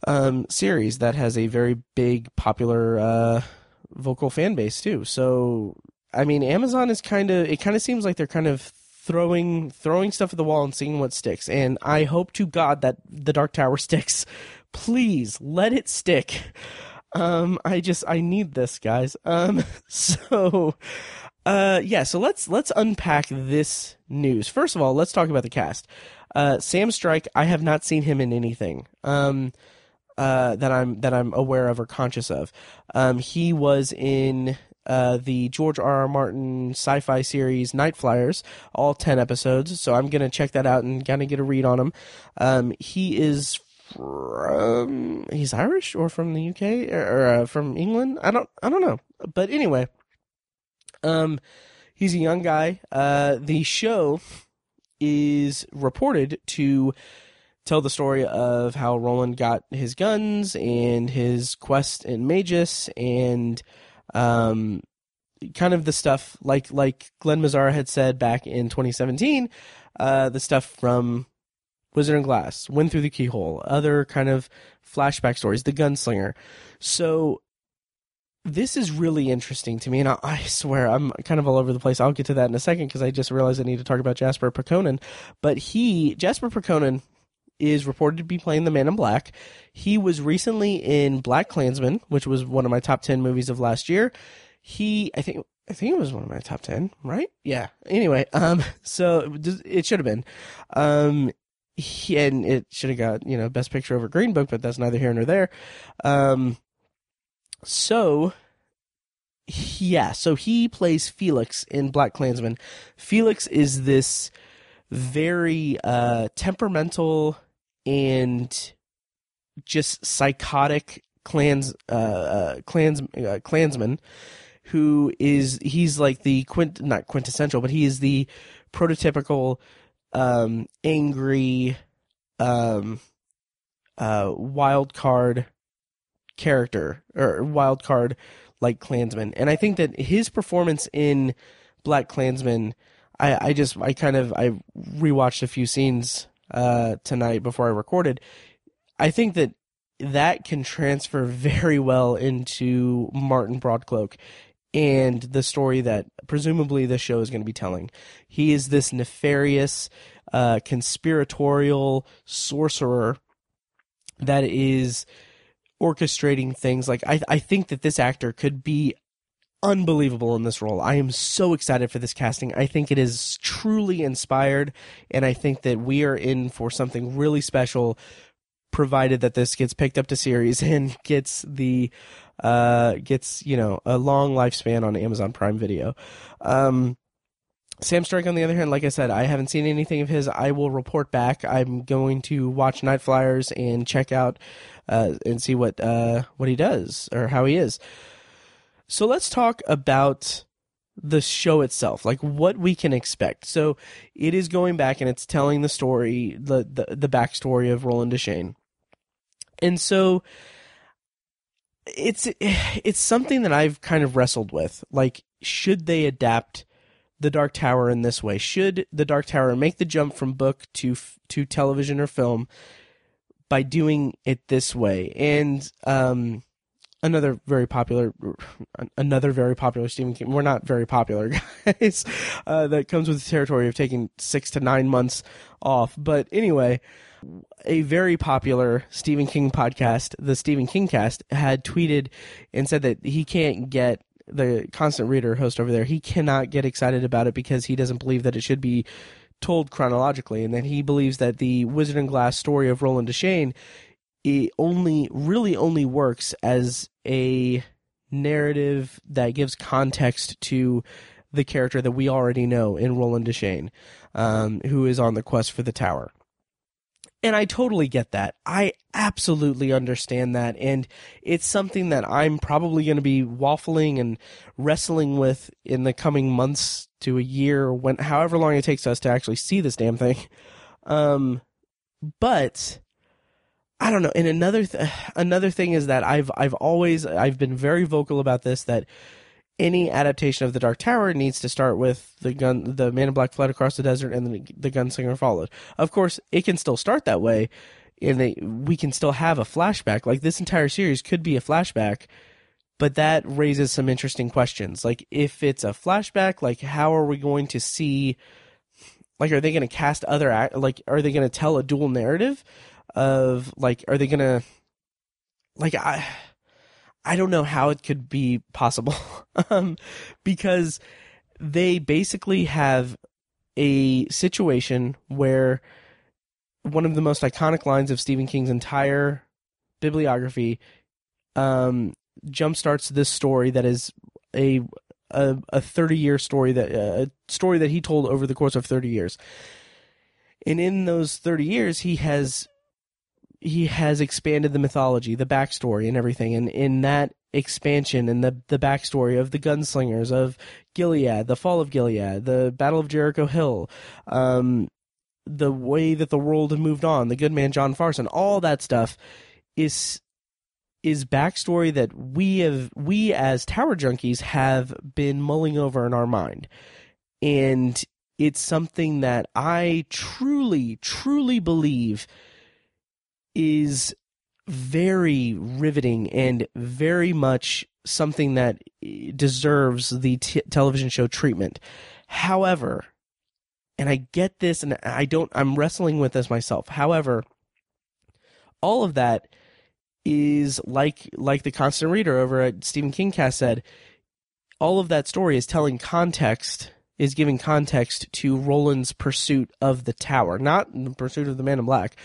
um, series that has a very big, popular uh, vocal fan base too. So, I mean, Amazon is kind of it kind of seems like they're kind of throwing throwing stuff at the wall and seeing what sticks. And I hope to God that the Dark Tower [LAUGHS] sticks. Please let it stick. Um, I just I need this, guys. Um, [LAUGHS] so. Uh, yeah, so let's let's unpack this news. First of all, let's talk about the cast. Uh, Sam Strike, I have not seen him in anything. Um, uh, that I'm that I'm aware of or conscious of. Um, he was in uh, the George R. R. Martin sci-fi series Nightflyers, all ten episodes. So I'm gonna check that out and kind of get a read on him. Um, he is from he's Irish or from the UK or, or uh, from England. I don't I don't know, but anyway, um, he's a young guy. Uh, the show is reported to tell the story of how Roland got his guns and his quest in Mejis and um, kind of the stuff like like Glenn Mazzara had said back in 2017, uh, the stuff from Wizard and Glass, Wind Through the Keyhole, other kind of flashback stories, The Gunslinger. So this is really interesting to me, and I, I, swear I'm kind of all over the place. I'll get to that in a second because I just realized I need to talk about Jasper Pääkkönen. But he, Jasper Pääkkönen, is reported to be playing the Man in Black. He was recently in BlacKkKlansman, which was one of my top 10 movies of last year. He, I think, I think it was one of my top 10, right? Yeah. Anyway, [LAUGHS] um, so it should have been. Um, he, and it should have got, you know, best picture over Green Book, but that's neither here nor there. Um, so, yeah, so he plays Felix in BlacKkKlansman. Felix is this very uh, temperamental and just psychotic clans uh, uh, clans uh, clansman who is he's like the quint not quintessential but he is the prototypical um, angry um, uh, wild card character or wild card like Klansman, and I think that his performance in BlacKkKlansman, I, I just I kind of I rewatched a few scenes uh, tonight before I recorded. I think that that can transfer [LAUGHS] very well into Martin Broadcloak and the story that presumably the show is going to be telling. He is this nefarious, uh, conspiratorial sorcerer that is orchestrating things. Like I, I think that this actor could be unbelievable in this role. I am so excited for this casting. I think it is truly inspired, and I think that we are in for something really special. Provided that this gets picked up to series [LAUGHS] and gets the uh, gets you know a long lifespan on Amazon Prime Video. Um, Sam Strike, on the other hand, like I said, I haven't seen anything of his. I will report back. I'm going to watch Nightflyers and check out uh, and see what uh, what he does or how he is. So let's talk about the show itself, like what we can expect. So it is going back and it's telling the story, the the, the backstory of Roland Deschain, and so it's it's something that I've kind of wrestled with. Like, should they adapt the Dark Tower in this way? Should the Dark Tower make the jump from book to to television or film by doing it this way? And um, another very popular, another very popular Stephen King. We're not very popular [LAUGHS] guys. Uh, that comes with the territory of taking six to nine months off. But anyway, a very popular Stephen King podcast, the Stephen King Cast, had tweeted and said that he can't get the constant reader host over there. He cannot get excited about it because he doesn't believe that it should be told chronologically, and that he believes that the Wizard and Glass story of Roland Deschain it only really only works as a narrative that gives context to the character that we already know in Roland Deschain, um, who is on the quest for the tower. And I totally get that. I absolutely understand that. And it's something that I'm probably going to be waffling and wrestling with in the coming months to a year, when, however long it takes us to actually see this damn thing. Um, but I don't know. And another, th- another thing is that I've, I've always, I've been very vocal about this that any adaptation of the Dark Tower needs to start with the gun, the Man in Black fled across the desert, and the, the gunslinger followed. Of course, it can still start that way, and they, we can still have a flashback. Like this entire series could be a flashback, but that raises some interesting questions. Like if it's a flashback, like how are we going to see? Like, are they going to cast other act? Like, are they going to tell a dual narrative? Of like, are they to? Like, I I don't know how it could be possible [LAUGHS] um, because they basically have a situation where one of the most iconic lines of Stephen King's entire bibliography um, jumpstarts this story that is a a, a 30 year story that uh, a story that he told over the course of 30 years. And in those 30 years, he has he has expanded the mythology, the backstory, and everything. And in that expansion and the the backstory of the gunslingers of Gilead, the fall of Gilead, the Battle of Jericho Hill, um, the way that the world moved on, the good man John Farson, all that stuff is is backstory that we have we as tower junkies have been mulling over in our mind. And it's something that I truly, truly believe is very riveting and very much something that deserves the t- television show treatment. However, and I get this and I don't I'm wrestling with this myself. However, all of that is like like the constant reader over at Stephen King cast said, all of that story is telling context is giving context to Roland's pursuit of the tower, not the pursuit of the man in black,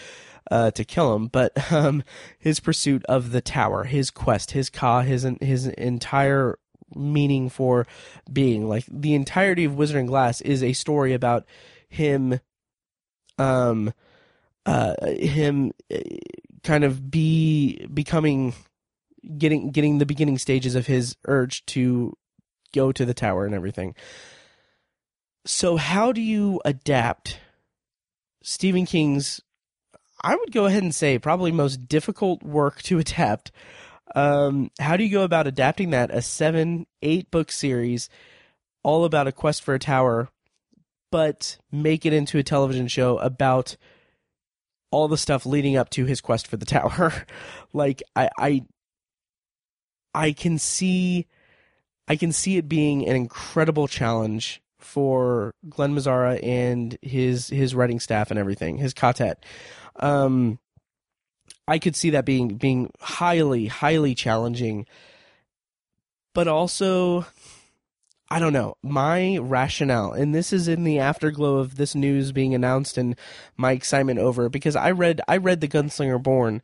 uh, to kill him, but [LAUGHS] um, his pursuit of the tower, his quest, his ka, his his entire meaning for being. Like the entirety of Wizard and Glass is a story about him um, uh, him uh, kind of be becoming getting getting the beginning stages of his urge to go to the tower and everything. So how do you adapt Stephen King's I would go ahead and say probably most difficult work to [LAUGHS] adapt. Um, how do you go about adapting that a seven, eight book series, all about a quest for a tower, but make it into a television show about all the stuff leading up to his quest for the tower? [LAUGHS] like I, I, I can see, I can see it being an incredible challenge for Glenn Mazzara and his his writing staff and everything, his ka-tet. Um, I could see that being being highly highly challenging, but also I don't know. My rationale, and this is in the afterglow of this news being announced and my excitement over it, because I read I read The Gunslinger Born,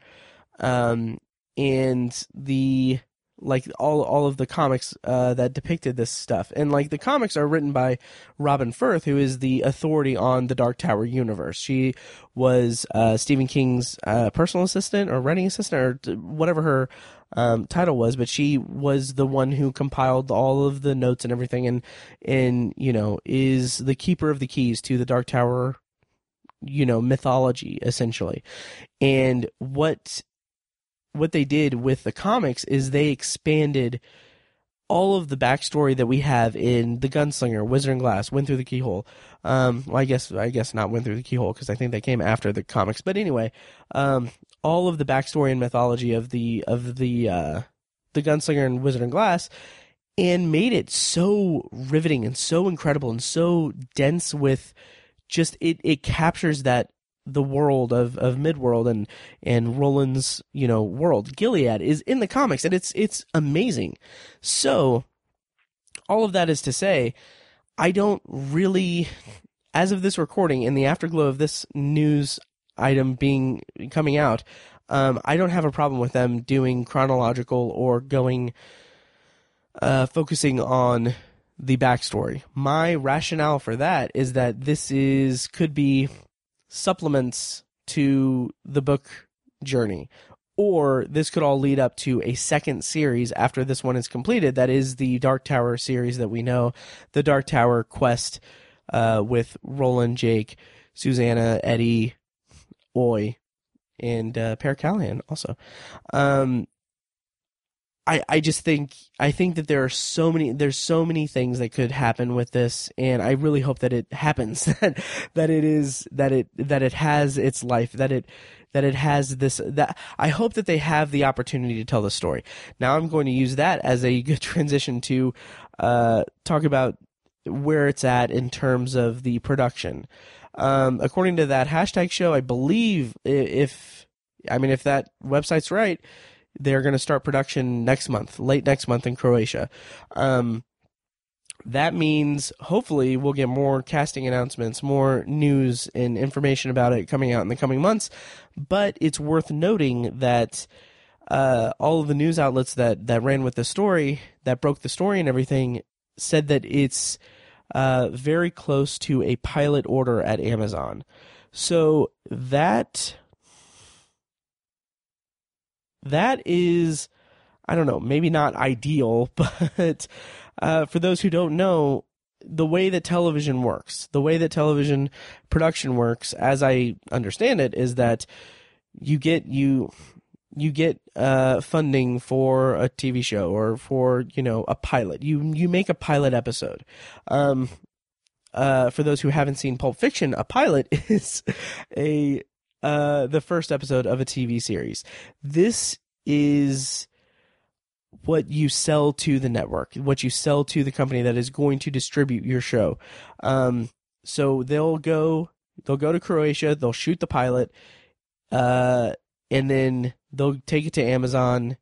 um, and the like all all of the comics uh, that depicted this stuff, and like the comics are written by Robin Furth, who is the authority on the Dark Tower universe. She was uh, Stephen King's uh, personal assistant or writing assistant or whatever her um, title was, but she was the one who compiled all of the notes and everything, and and you know is the keeper of the keys to the Dark Tower, you know mythology essentially, and what what they did with the comics is they expanded all of the backstory that we have in the Gunslinger, Wizard and Glass, Wind Through the Keyhole. Um, well, I guess I guess not Wind Through the Keyhole because I think they came after the comics. But anyway, um, all of the backstory and mythology of the of the uh, the Gunslinger and Wizard and Glass, and made it so riveting and so incredible and so dense with just it it captures that the world of, of Midworld and and Roland's you know world. Gilead is in the comics and it's it's amazing. So all of that is to say, I don't really, as of this recording, in the afterglow of this news item being coming out, um, I don't have a problem with them doing chronological or going uh, focusing on the backstory. My rationale for that is that this is could be supplements to the book journey. Or this could all lead up to a second series after this one is completed. That is the dark tower series that we know. The dark tower quest uh, with roland jake susanna eddie oy and uh, Pere Callahan also. Um, I, I just think I think that there are so many there's so many things that could happen with this and I really hope that it happens [LAUGHS] that that it is that it that it has its life that it that it has this that I hope that they have the opportunity to tell the story. Now I'm going to use that as a good [LAUGHS] transition to uh, talk about where it's at in terms of the production. Um, according to that hashtag show, I believe if I mean if that website's right, they're going to start production next month, late next month in Croatia. Um, that means hopefully we'll get more casting announcements, more news and information about it coming out in the coming months. But it's worth noting that uh, all of the news outlets that, that ran with the story, that broke the story and everything, said that it's uh, very close to a pilot order at Amazon. So that that is, I don't know, maybe not ideal, [LAUGHS] but uh, for those who don't know, the way that television works, the way that television production works, as I understand it, is that you get you you get uh, funding for a TV show or for you know a pilot. You you make a pilot episode. Um, uh, for those who haven't seen Pulp Fiction, a pilot [LAUGHS] is a uh, the first episode of a TV series. This is what you sell to the network, what you sell to the company that is going to distribute your show. Um, so they'll go, they'll go to Croatia, they'll shoot the pilot, uh, and then they'll take it to Amazon.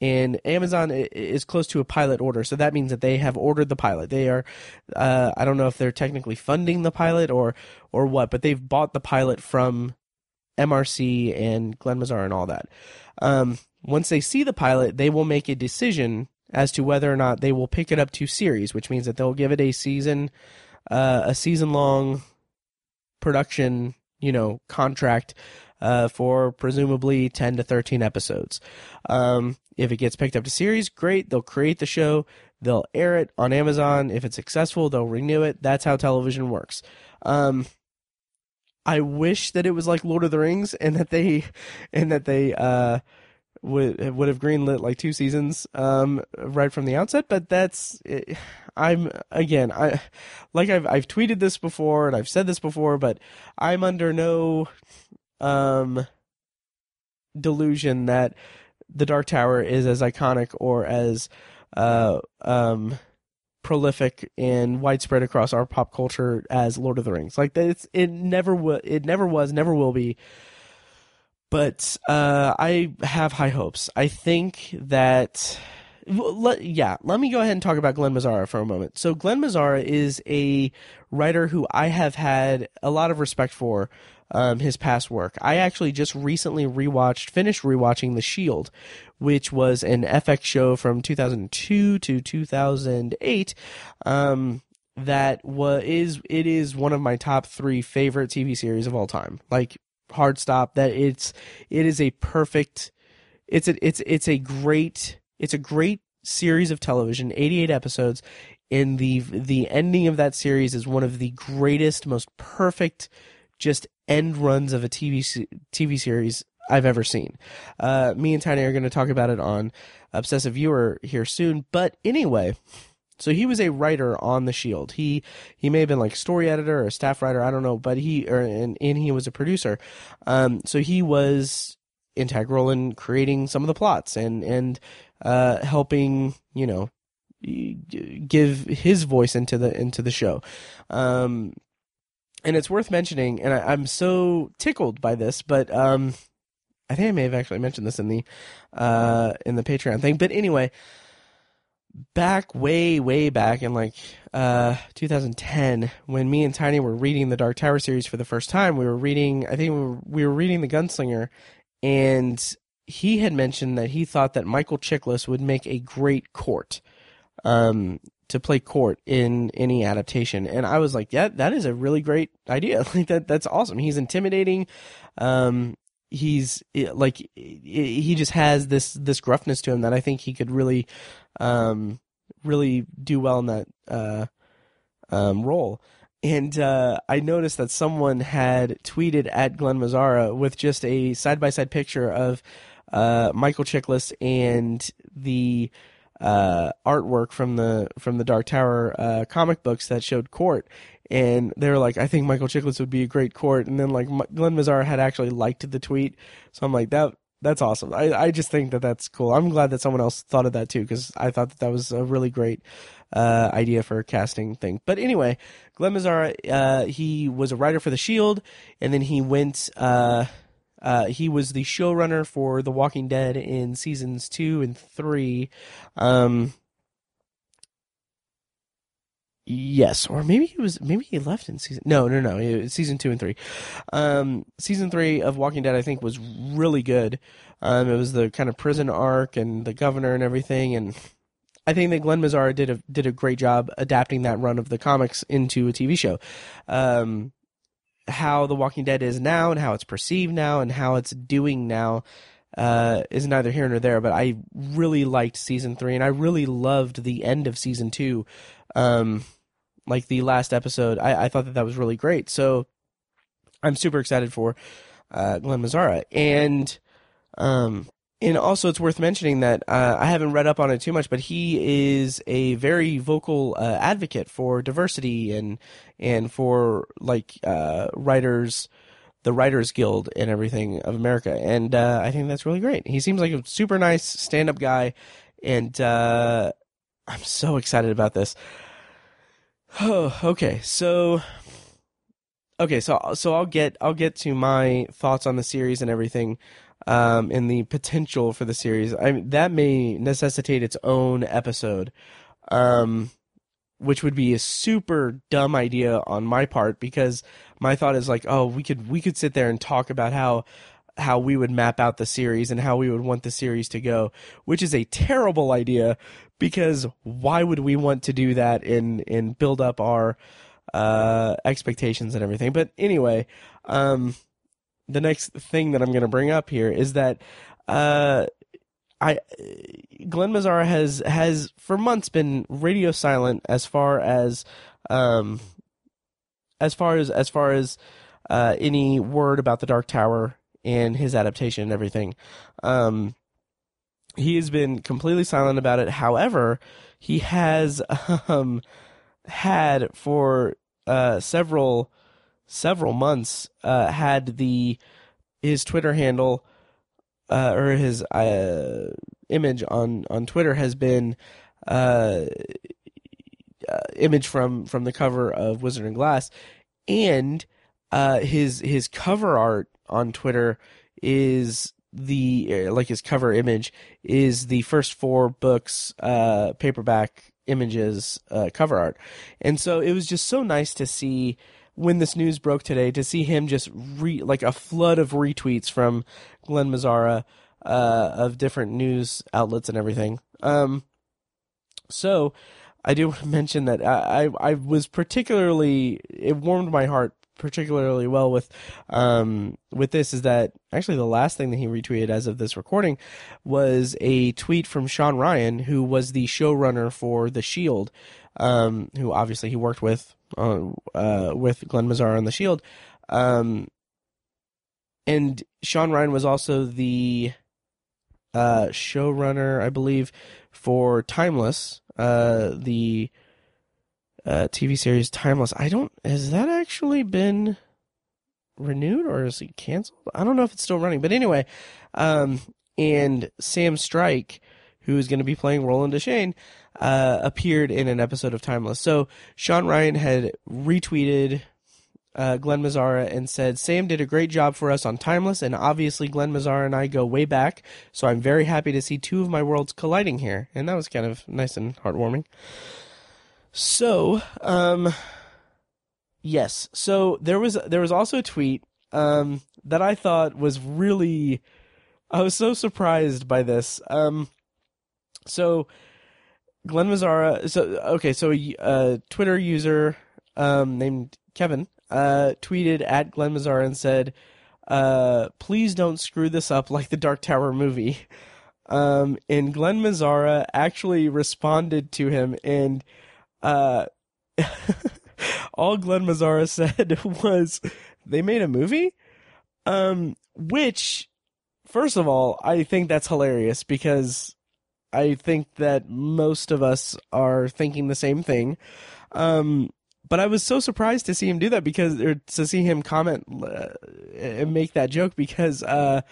And Amazon is close to a pilot order, so that means that they have ordered the pilot. They are, uh, I don't know if they're technically funding the pilot or or what, but they've bought the pilot from MRC and Glenn Mazzara and all that. Um, once they see the pilot, they will make a decision as to whether or not they will pick it up to series, which means that they'll give it a season, uh, a season long production you know contract uh, for presumably 10 to 13 episodes. Um, if it gets picked up to series, great. They'll create the show, they'll air it on Amazon. If it's successful, they'll renew it. That's how television works. Um, I wish that it was like Lord of the Rings [LAUGHS] and that they and that they uh, would would have greenlit like two seasons um, right from the outset. But that's I'm again I like I've I've tweeted this before and I've said this before, but I'm under no um, delusion that the Dark Tower is as iconic or as uh, um, prolific and widespread across our pop culture as Lord of the Rings. Like it's it never was, it never was, never will be. But uh, I have high hopes. I think that. Let, yeah, let me go ahead and talk about Glenn Mazzara for a moment. So, Glenn Mazzara is a writer who I have had a lot of respect for um, his past work. I actually just recently rewatched, finished rewatching The Shield, which was an FX show from 2002 to 2008. Um, that was is it is one of my top three favorite TV series of all time. Like hard stop. That it's it is a perfect. It's a it's it's a great it's a great series of television. 88 episodes. And the the ending of that series is one of the greatest, most perfect, just end runs of a TV TV series I've ever seen. Uh, me and Tiny are going to talk about it on Obsessive Viewer here soon. But anyway, so he was a writer on the Shield. He he may have been like story editor or staff writer, I don't know, but he or and, and he was a producer. Um, so he was integral in creating some of the plots and and uh, helping you know give his voice into the into the show. Um, and it's worth mentioning, and I, am so tickled by this, but um, I think I may have actually mentioned this in the uh, in the Patreon thing. But anyway, back way way back in like uh, 2010, when me and Tiny were reading the Dark Tower series for the first time, we were reading. I think we were, we were reading the Gunslinger, and he had mentioned that he thought that Michael Chiklis would make a great Cort. Um, to play Cort in any adaptation. And I was like, yeah, that is a really great idea. [LAUGHS] Like that, that's awesome. He's intimidating. Um, he's like, he just has this, this gruffness to him that I think he could really, um, really do well in that, uh, um, role. And uh, I noticed that someone had tweeted at Glenn Mazzara with just a side by side picture of uh, Michael Chiklis and the uh, artwork from the from the Dark Tower uh, comic books that showed Cort, and they were like, "I think Michael Chiklis would be a great Cort," and then like Glenn Mazzara had actually liked the tweet, so I'm like, that that's awesome. I I just think that that's cool. I'm glad that someone else thought of that too because I thought that that was a really great uh, idea for a casting thing. But anyway, Glenn Mazzara, uh, he was a writer for The Shield, and then he went. Uh, uh, he was the showrunner for The Walking Dead in seasons two and three. Um, yes, or maybe he was. Maybe he left in season. No, no, no. Season two and three. Um, season three of Walking Dead, I think, was really good. Um, it was the kind of prison arc and the governor and everything, and I think that Glenn Mazzara did a did a great job adapting that run of the comics into a TV show. Um, how The Walking Dead is now and how it's perceived now and how it's doing now uh, is neither here nor there. But I really liked season three, and I really loved the end of season two. Um, like the last episode, I, I thought that that was really great. So I'm super excited for uh, Glenn Mazzara, and um, and also it's worth mentioning that uh, I haven't read up on it too much, but he is a very vocal uh, advocate for diversity and and for like uh, writers, the Writers Guild and everything of America, and uh, I think that's really great. He seems like a super nice stand up guy, and uh, I'm so excited about this. Oh, [SIGHS] okay, so okay, so so I'll get I'll get to my thoughts on the series and everything um, and the potential for the series. I mean, that may necessitate its own episode, um, which would be a super dumb idea on my part because my thought is like, oh, we could we could sit there and talk about how how we would map out the series and how we would want the series to go, which is a terrible idea because why would we want to do that and and build up our uh, expectations and everything. But anyway, um, the next thing that I'm going to bring up here is that uh, I Glenn Mazzara has has for months been radio silent as far as um, as far as as far as uh, any word about the Dark Tower and his adaptation and everything. Um, he has been completely silent about it. However, he has [LAUGHS] um, had for uh, several several months uh, had the his Twitter handle uh, or his uh, image on on Twitter has been uh, uh, image from from the cover of Wizard and Glass, and uh, his his cover art on Twitter is the like his cover image is the first four books paperback images cover art, and so it was just so nice to see when this news broke today to see him just re like a flood of retweets from Glenn Mazzara uh, of different news outlets and everything. Um, so I do [LAUGHS] want to mention that I, I, I was particularly it warmed my heart particularly well with um, with this is that actually the last thing that he retweeted as of this recording was a tweet from Shawn Ryan, who was the showrunner for The Shield, um, who obviously he worked with uh, uh, with Glenn Mazzara on The Shield, um, and Shawn Ryan was also the uh, showrunner, I believe, for Timeless, uh, the uh, TV series Timeless. I don't. Has that actually been renewed or is it canceled? I don't know if it's still running. But anyway, um, and Sam Strike, who is going to be playing Roland Deschain, uh, appeared in an episode of Timeless. So Shawn Ryan had retweeted uh, Glenn Mazzara and said, Sam did a great job for us on Timeless, and obviously Glenn Mazzara and I go way back, so I'm very happy to see two of my worlds colliding here. And that was kind of nice and heartwarming. So, um, yes. So there was there was also a tweet um, that I thought was really. I was so surprised by this. Um, so Glenn Mazzara. So okay. So a, a Twitter user um, named Kevin uh, tweeted at Glenn Mazzara and said, uh, "Please don't screw this up like the Dark Tower movie." Um, and Glenn Mazzara actually responded to him and uh, [LAUGHS] all Glenn Mazzara said [LAUGHS] was they made a movie, um, which, first of all, I think that's hilarious because I think that most of us are thinking the same thing. Um, but I was so surprised to see him do that because, or to see him comment uh, and make that joke because, uh,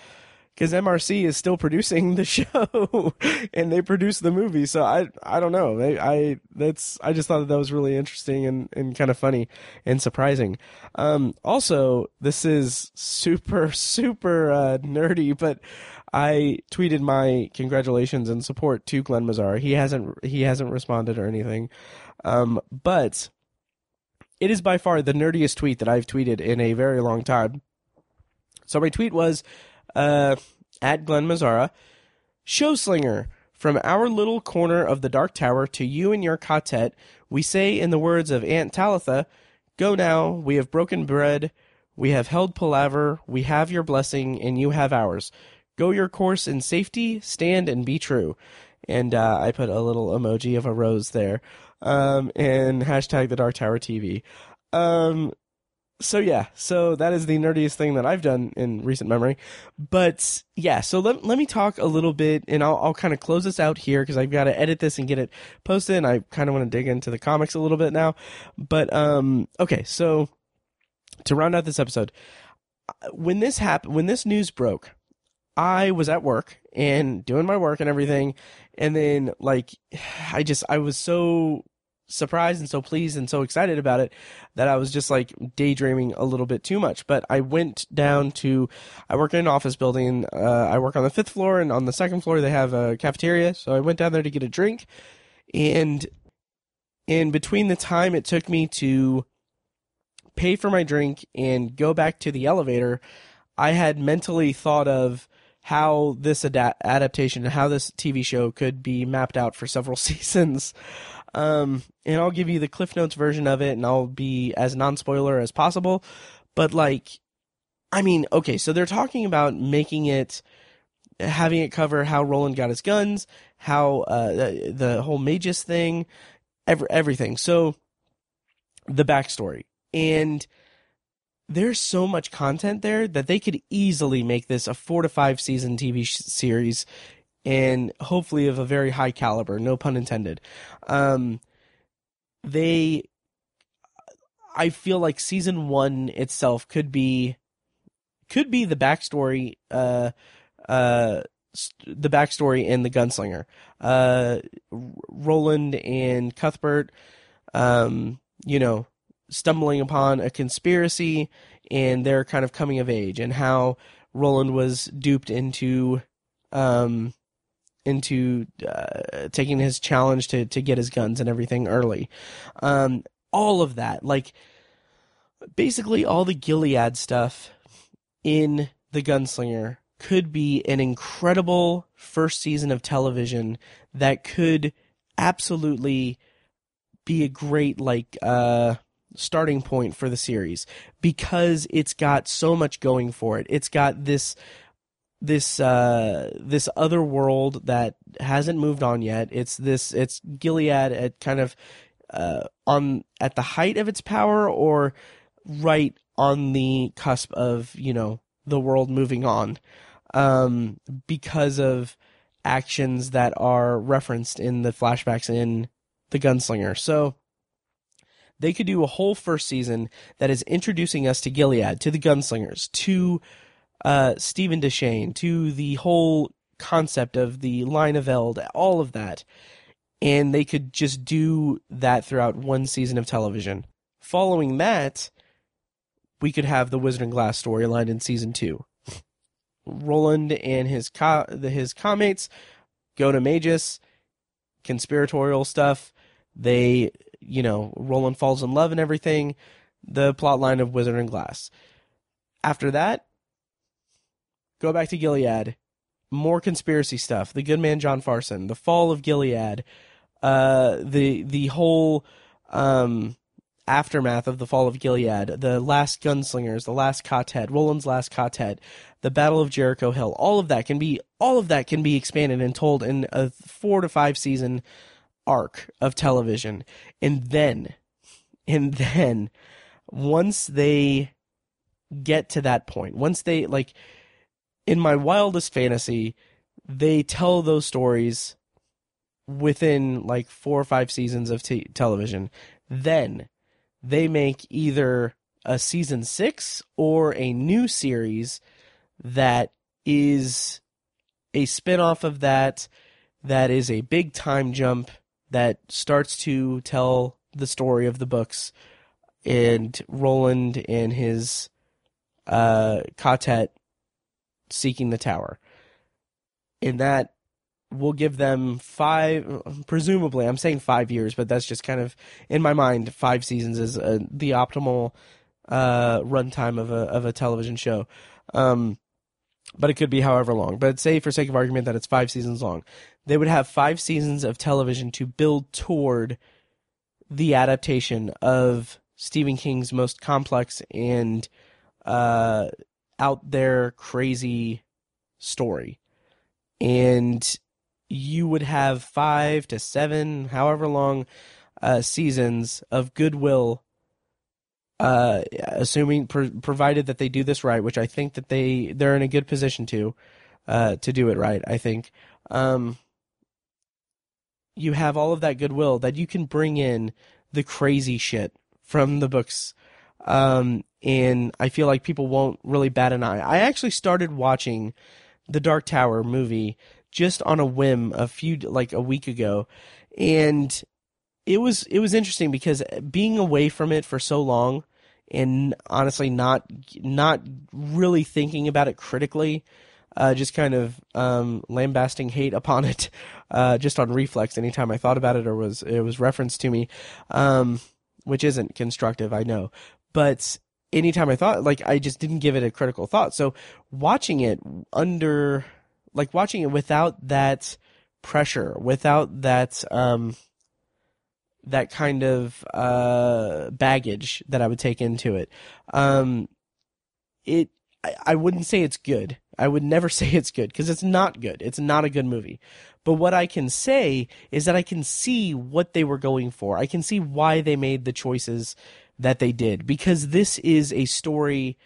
because MRC is still producing the [LAUGHS] show and they produce the movie. So I I don't know. I, I that's I just thought that, that was really interesting and, and kind of funny and surprising. Um, also, this is super [LAUGHS] super uh, nerdy, but I tweeted my congratulations and support to Glenn Mazzara. He hasn't he hasn't responded or anything, um, but it is by far the nerdiest tweet that I've tweeted in a very long time. So my tweet was uh, at Glenn Mazzara, Showslinger, from our little corner of the Dark Tower to you and your ka-tet, we say in the words of Aunt Talitha, Go now, we have broken bread, we have held palaver, we have your blessing, and you have ours. Go your course in safety, stand and be true. And uh, I put a little emoji of a rose there. Um, and hashtag the Dark Tower TV. Um, so yeah, so that is the nerdiest thing that I've done in recent memory. But yeah, so let, let me talk a little bit and I'll, I'll kind of close this out here because I've got to edit this and get it posted. And I kind of want to dig into the comics a little bit now. But, um, okay, so to round out this episode, when this happened, when this news broke, I was at work and doing my work and everything. And then like, [SIGHS] I just, I was so surprised and so pleased and so excited about it that I was just like daydreaming a little bit too much. But I went down to, I work in an office building. Uh, I work on the fifth floor, and on the second floor they have a cafeteria. So I went down there to get a drink, and in between the time it took me to pay for my drink and go back to the elevator, I had mentally thought of how this ad- adaptation, how this TV show could be mapped out for several [LAUGHS] seasons. Um, and I'll give you the Cliff Notes version of it, and I'll be as non spoiler as possible. But like, I mean, okay, so they're talking about making it, having it cover how Roland got his guns, how uh, the, the whole Mejis thing, every, everything. So the backstory and there's so much content there that they could easily make this a four to five season TV series and hopefully of a very high caliber, no pun intended. Um, they, I feel like season one itself could be, could be the backstory, uh, uh, the backstory in the gunslinger. Uh, Roland and Cuthbert, um, you know, stumbling upon a conspiracy and their kind of coming of age and how Roland was duped into um into uh, taking his challenge to to get his guns and everything early. Um all of that like basically all the Gilead stuff in the gunslinger could be an incredible first season of television that could absolutely be a great like uh starting point for the series because it's got so much going for it. It's got this this uh this other world that hasn't moved on yet. It's this it's Gilead at kind of uh on at the height of its power or right on the cusp of, you know, the world moving on. Um because of actions that are referenced in the flashbacks in the gunslinger. So they could do a whole first season that is introducing us to Gilead, to the gunslingers, to uh, Steven Deschain, to the whole concept of the line of Eld, all of that. And they could just do that throughout one season of television. Following that, we could have the Wizard and Glass storyline in season two. [LAUGHS] Roland and his co- his commates go to Mejis, conspiratorial stuff. They you know, Roland falls in love and everything, the plot line of Wizard and Glass. After that, go back to Gilead, more conspiracy stuff, the good man John Farson, the fall of Gilead, uh, the the whole um, aftermath of the fall of Gilead, the last gunslingers, the last quartet, Roland's last quartet, the Battle of Jericho Hill, all of that can be all of that can be expanded and told in a four to five season arc of television. And then, and then, once they get to that point, once they, like, in my wildest fantasy, they tell those stories within like four or five seasons of t- television. Then they make either a season six or a new series that is a spin-off of that that is a big time jump that starts to tell the story of the books and Roland and his uh, seeking the tower. And that will give them five, presumably, I'm saying five years, but that's just kind of, in my mind, five seasons is uh, the optimal uh, runtime of a, of a television show. Um, but it could be however long. But say, for sake of argument, that it's five seasons long they would have five seasons of television to build toward the adaptation of Stephen King's most complex and uh, out there crazy story. And you would have five to seven, however long, uh, seasons of goodwill. Uh, assuming provided that they do this right, which I think that they they're in a good position to, uh, to do it right. I think. Um, you have all of that goodwill that you can bring in the crazy shit from the books. Um, and I feel like people won't really bat an eye. I actually started watching the Dark Tower movie just on a whim a few like a week ago, and it was it was interesting because being away from it for so long and honestly not not really thinking about it critically uh, just kind of um, lambasting hate upon it, [LAUGHS] uh, just on reflex anytime I thought about it or was it was referenced to me, um, which isn't constructive, I know, but anytime I thought like I just didn't give it a critical thought. So watching it under, like watching it without that pressure, without that, um, that kind of uh, baggage that I would take into it. Um, it I, I wouldn't say it's good. I would never [LAUGHS] say it's good because it's not good. It's not a good movie. But what I can say is that I can see what they were going for. I can see why they made the choices that they did because this is a story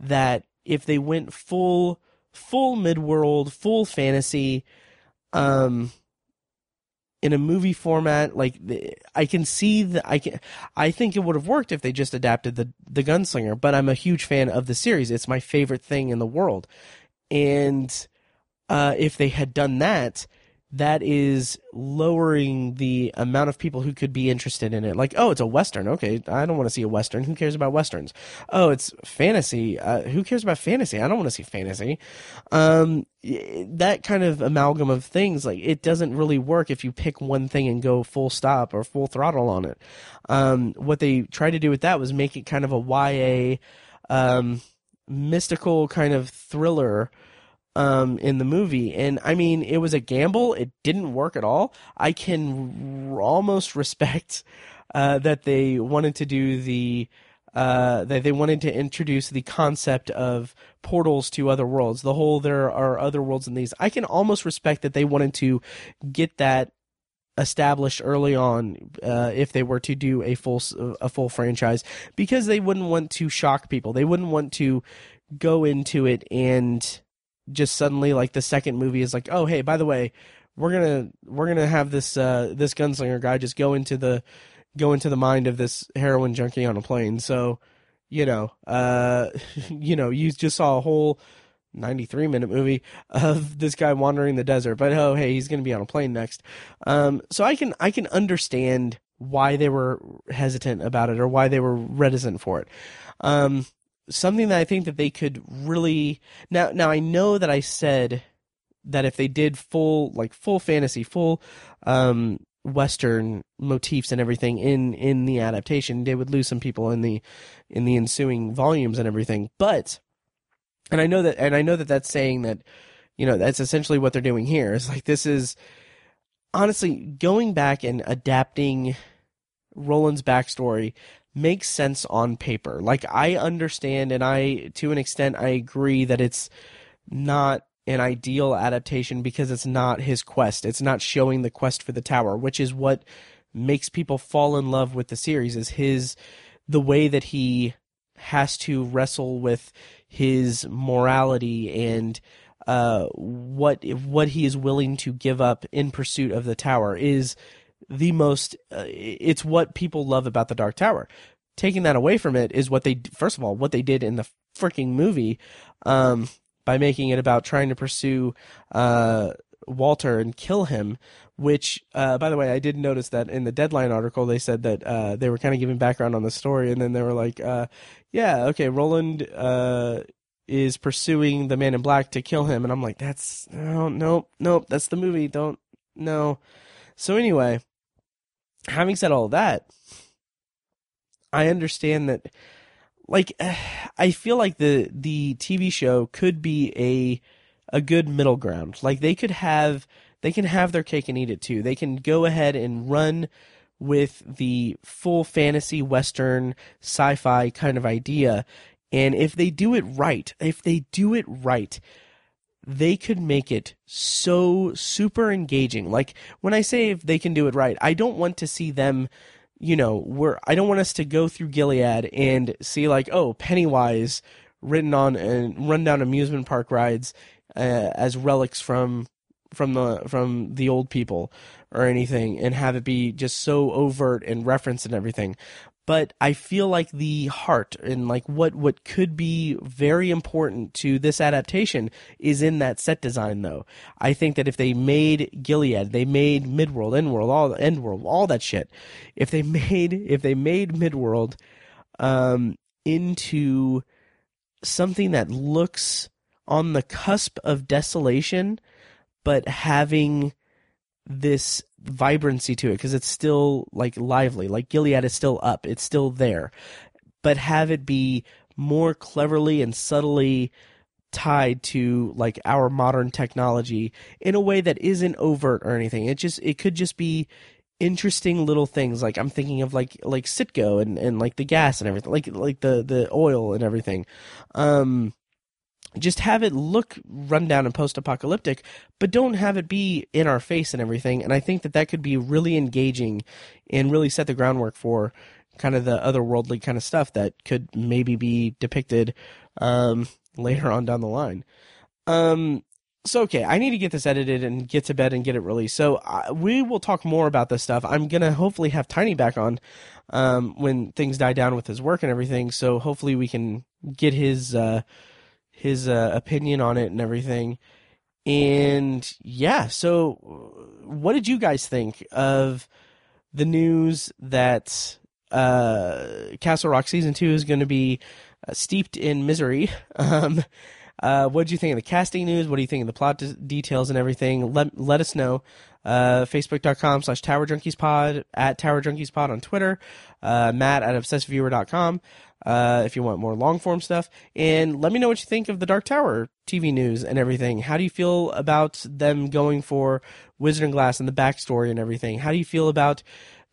that if they went full full midworld, full fantasy um in a movie format like i can see that i can i think it would have worked if they just adapted the the gunslinger but i'm a huge fan of the series it's my favorite thing in the world and uh, if they had done that that is lowering the amount of people who could be interested in it. Like, oh, it's a western. Okay, I don't want to see a western. Who cares about westerns? Oh, it's fantasy. Uh, who cares about fantasy? I don't want to see fantasy. Um, that kind of amalgam of things, like it doesn't really work if you pick one thing and go full stop or full throttle on it. Um, what they tried to do with that was make it kind of a YA, um, mystical kind of thriller um, in the movie. And I mean, it was a gamble. It didn't work at all. I can r- almost respect uh, that they wanted to do the. Uh, that they wanted to introduce the concept of portals to other worlds. The whole there are other worlds in these. I can almost respect that they wanted to get that established early on uh, if they were to do a full a full franchise because they wouldn't want to shock people. They wouldn't want to go into it and just suddenly like the second movie is like, oh hey, by the way, we're gonna we're gonna have this uh, this gunslinger guy just go into the go into the mind of this heroin junkie on a plane. So, you know, uh, [LAUGHS] you know, you just saw a whole 93 minute movie of this guy wandering the desert, but oh hey, he's gonna be on a plane next. Um, so I can I can understand why they were hesitant about it or why they were reticent for it. Um, something that I think that they could really now now I know that I said that if they did full like full fantasy, full um western motifs and everything in in the adaptation, they would lose some people in the in the ensuing volumes and everything. But and I know that and I know that that's saying that you know that's essentially what they're doing here. It's like this is honestly going back and adapting Roland's backstory makes sense on paper. Like I understand and I to an extent I agree that it's not an ideal adaptation because it's not his quest. It's not showing the quest for the tower, which is what makes people fall in love with the series is his the way that he has to wrestle with his morality and uh, what what he is willing to give up in pursuit of the tower is the most uh, it's what people love about the dark tower taking that away from it is what they first of all what they did in the freaking movie um, by making it about trying to pursue uh, Walter and kill him. Which, uh, by the way, I did notice that in the Deadline article they said that uh, they were kind of giving background on the story, and then they were like, uh, "Yeah, okay, Roland uh, is pursuing the Man in Black to kill him," and I'm like, "That's no, no, no, that's the movie. Don't no." So anyway, having said all that, I understand that like [SIGHS] I feel like the the TV show could be a a good middle ground. Like they could have they can have their cake and eat it too. They can go ahead and run with the full fantasy western sci-fi kind of idea and if they do it right, if they do it right, they could make it so super engaging. Like when I say if they can do it right, I don't want to see them, you know, we're I don't want us to go through Gilead and see like, oh, Pennywise written on and run down amusement park rides uh, as relics from from the from the old people or anything and have it be just so overt and reference and everything but I feel like the heart and like what what could be very important to this adaptation is in that set design though. I think that if they made Gilead, they made Midworld, Endworld, all Endworld, all that shit. If they [LAUGHS] made if they made Midworld um into something that looks on the cusp of desolation but having this vibrancy to it because it's still like lively. Like Gilead is still up, it's still there, but have it be more cleverly and subtly tied to like our modern technology in a way that isn't overt or anything. It just it could just be interesting little things like i'm thinking of like like citgo and and like the gas and everything like like the the oil and everything um just have it look rundown and post-apocalyptic but don't have it be in our face and everything. And i think that that could be really engaging and really set the groundwork for kind of the otherworldly kind of stuff that could maybe be depicted um, later on down the line. Um, so okay i need to get this edited and get to bed and get it released. So uh, we will talk more about this stuff. I'm gonna hopefully have tiny back on um, when things die down with his work and everything. So hopefully we can get his uh, his uh, opinion on it and everything. And yeah, so what did you guys think of the news that uh, Castle Rock season two is going to be uh, steeped in misery? [LAUGHS] Um, uh, what did you think of the casting news? What do you think of the plot d- details and everything? Let let us know. Uh, Facebook.com slash Tower Junkies Pod, at Tower Junkies Pod on Twitter, uh, Matt at ObsessiveViewer.com uh, if you want more long form stuff. And let me know what you think of the Dark Tower TV news and everything. How do you feel about them going for Wizard and Glass and the backstory and everything? How do you feel about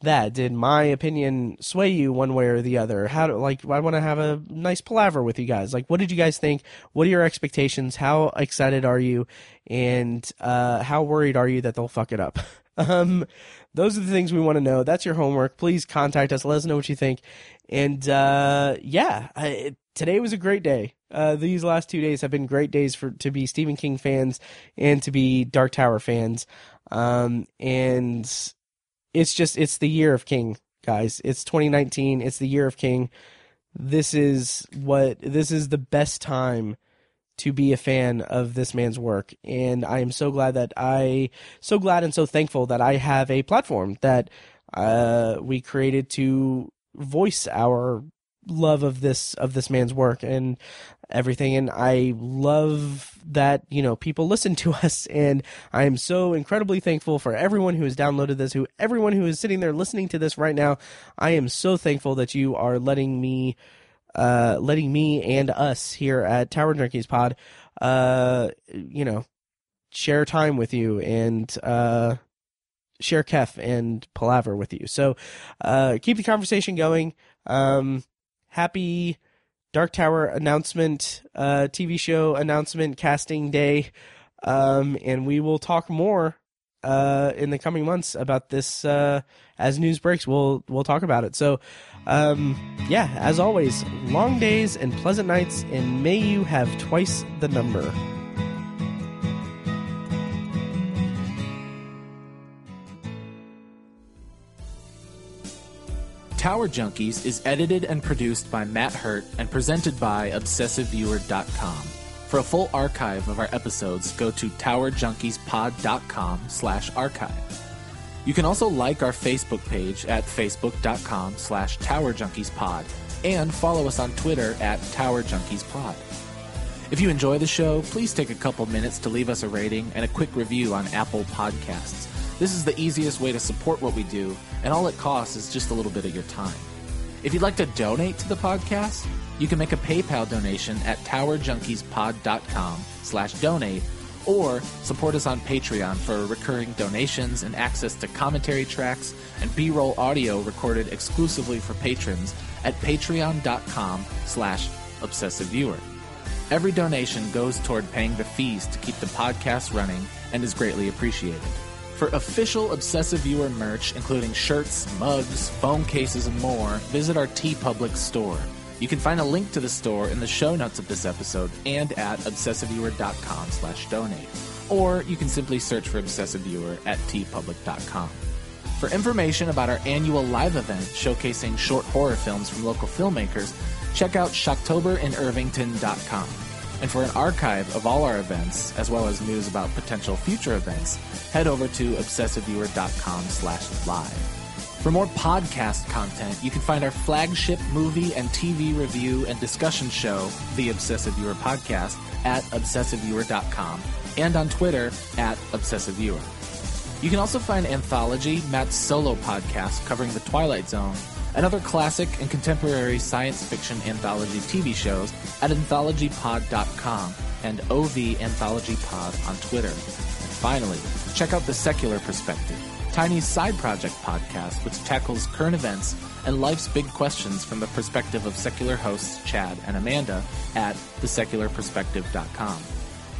that? Did my opinion sway you one way or the other? How do, like I want to have a nice palaver with you guys. Like, what did you guys think? What are your expectations? How excited are you? And uh, how worried are you that they'll fuck it up? [LAUGHS] um, those are the things we want to know. That's your homework. Please contact us. Let us know what you think. And uh, yeah, I, today was a great day. Uh, these last two days have been great days for to be Stephen King fans and to be Dark Tower fans. Um, and it's just it's the year of King, guys. It's 2019. It's the year of King. This is what this is the best time to be a fan of this man's work and i am so glad that i so glad and so thankful that i have a platform that uh, we created to voice our love of this of this man's work and everything and I love that you know people listen to [LAUGHS] us and I am so incredibly thankful for everyone who has downloaded this who everyone who is sitting there listening to this right now I am so thankful that you are letting me uh letting me and us here at Tower Junkies Pod uh you know share time with you and uh share Khef and palaver with you. So uh, keep the conversation going. Um, happy Dark Tower announcement, uh, TV show announcement, casting day. Um, and we will talk more uh, in the coming months about this uh, as news breaks. We'll we'll talk about it. So, um, yeah, as always, long days and pleasant nights, and may you have twice the number. Tower Junkies is edited and produced by Matt Hurt and presented by ObsessiveViewer.com. For a full archive of our episodes, go to TowerJunkiesPod.com slash archive. You can also like our Facebook page at Facebook.com slash TowerJunkiesPod and follow us on Twitter at TowerJunkiesPod. If you enjoy the show, please take a couple minutes to leave us a rating and a quick review on Apple Podcasts. This is the easiest way to support what we do, and all it costs is just a little bit of your time. If you'd like to donate to the podcast, you can make a PayPal donation at towerjunkiespod.com slash donate or support us on Patreon for recurring donations and access to commentary tracks and B-roll audio recorded exclusively for patrons at patreon.com slash obsessiveviewer. Every donation goes toward paying the fees to keep the podcast running and is greatly appreciated. For official Obsessive Viewer merch, including shirts, mugs, phone cases, and more, visit our TeePublic store. You can find a link to the store in the show notes of this episode and at obsessiveviewer.com slash donate. Or you can simply search for Obsessive Viewer at teepublic.com. For information about our annual live event showcasing short horror films from local filmmakers, check out shocktoberinirvington.com. And for an archive of all our events, as well as news about potential future events, head over to obsessiveviewer.com slash live. For more podcast content, you can find our flagship movie and TV review and discussion show, The Obsessive Viewer Podcast, at obsessiveviewer.com and on Twitter at obsessiveviewer. You can also find Anthology, Matt's solo podcast covering the Twilight Zone, and other classic and contemporary science fiction anthology TV shows at anthologypod.com and OVAnthologyPod on Twitter. And finally, check out The Secular Perspective, Tiny's side project podcast, which tackles current events and life's big questions from the perspective of secular hosts Chad and Amanda at thesecularperspective.com.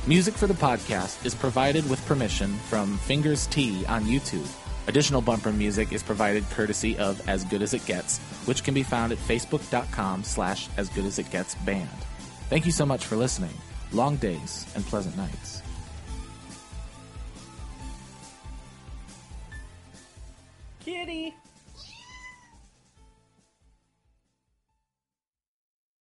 Music for the podcast is provided with permission from Fingers T on YouTube. Additional bumper music is provided courtesy of As Good As It Gets, which can be found at facebook.com slash as good as it gets. Thank you so much for listening. Long days and pleasant nights. Kitty.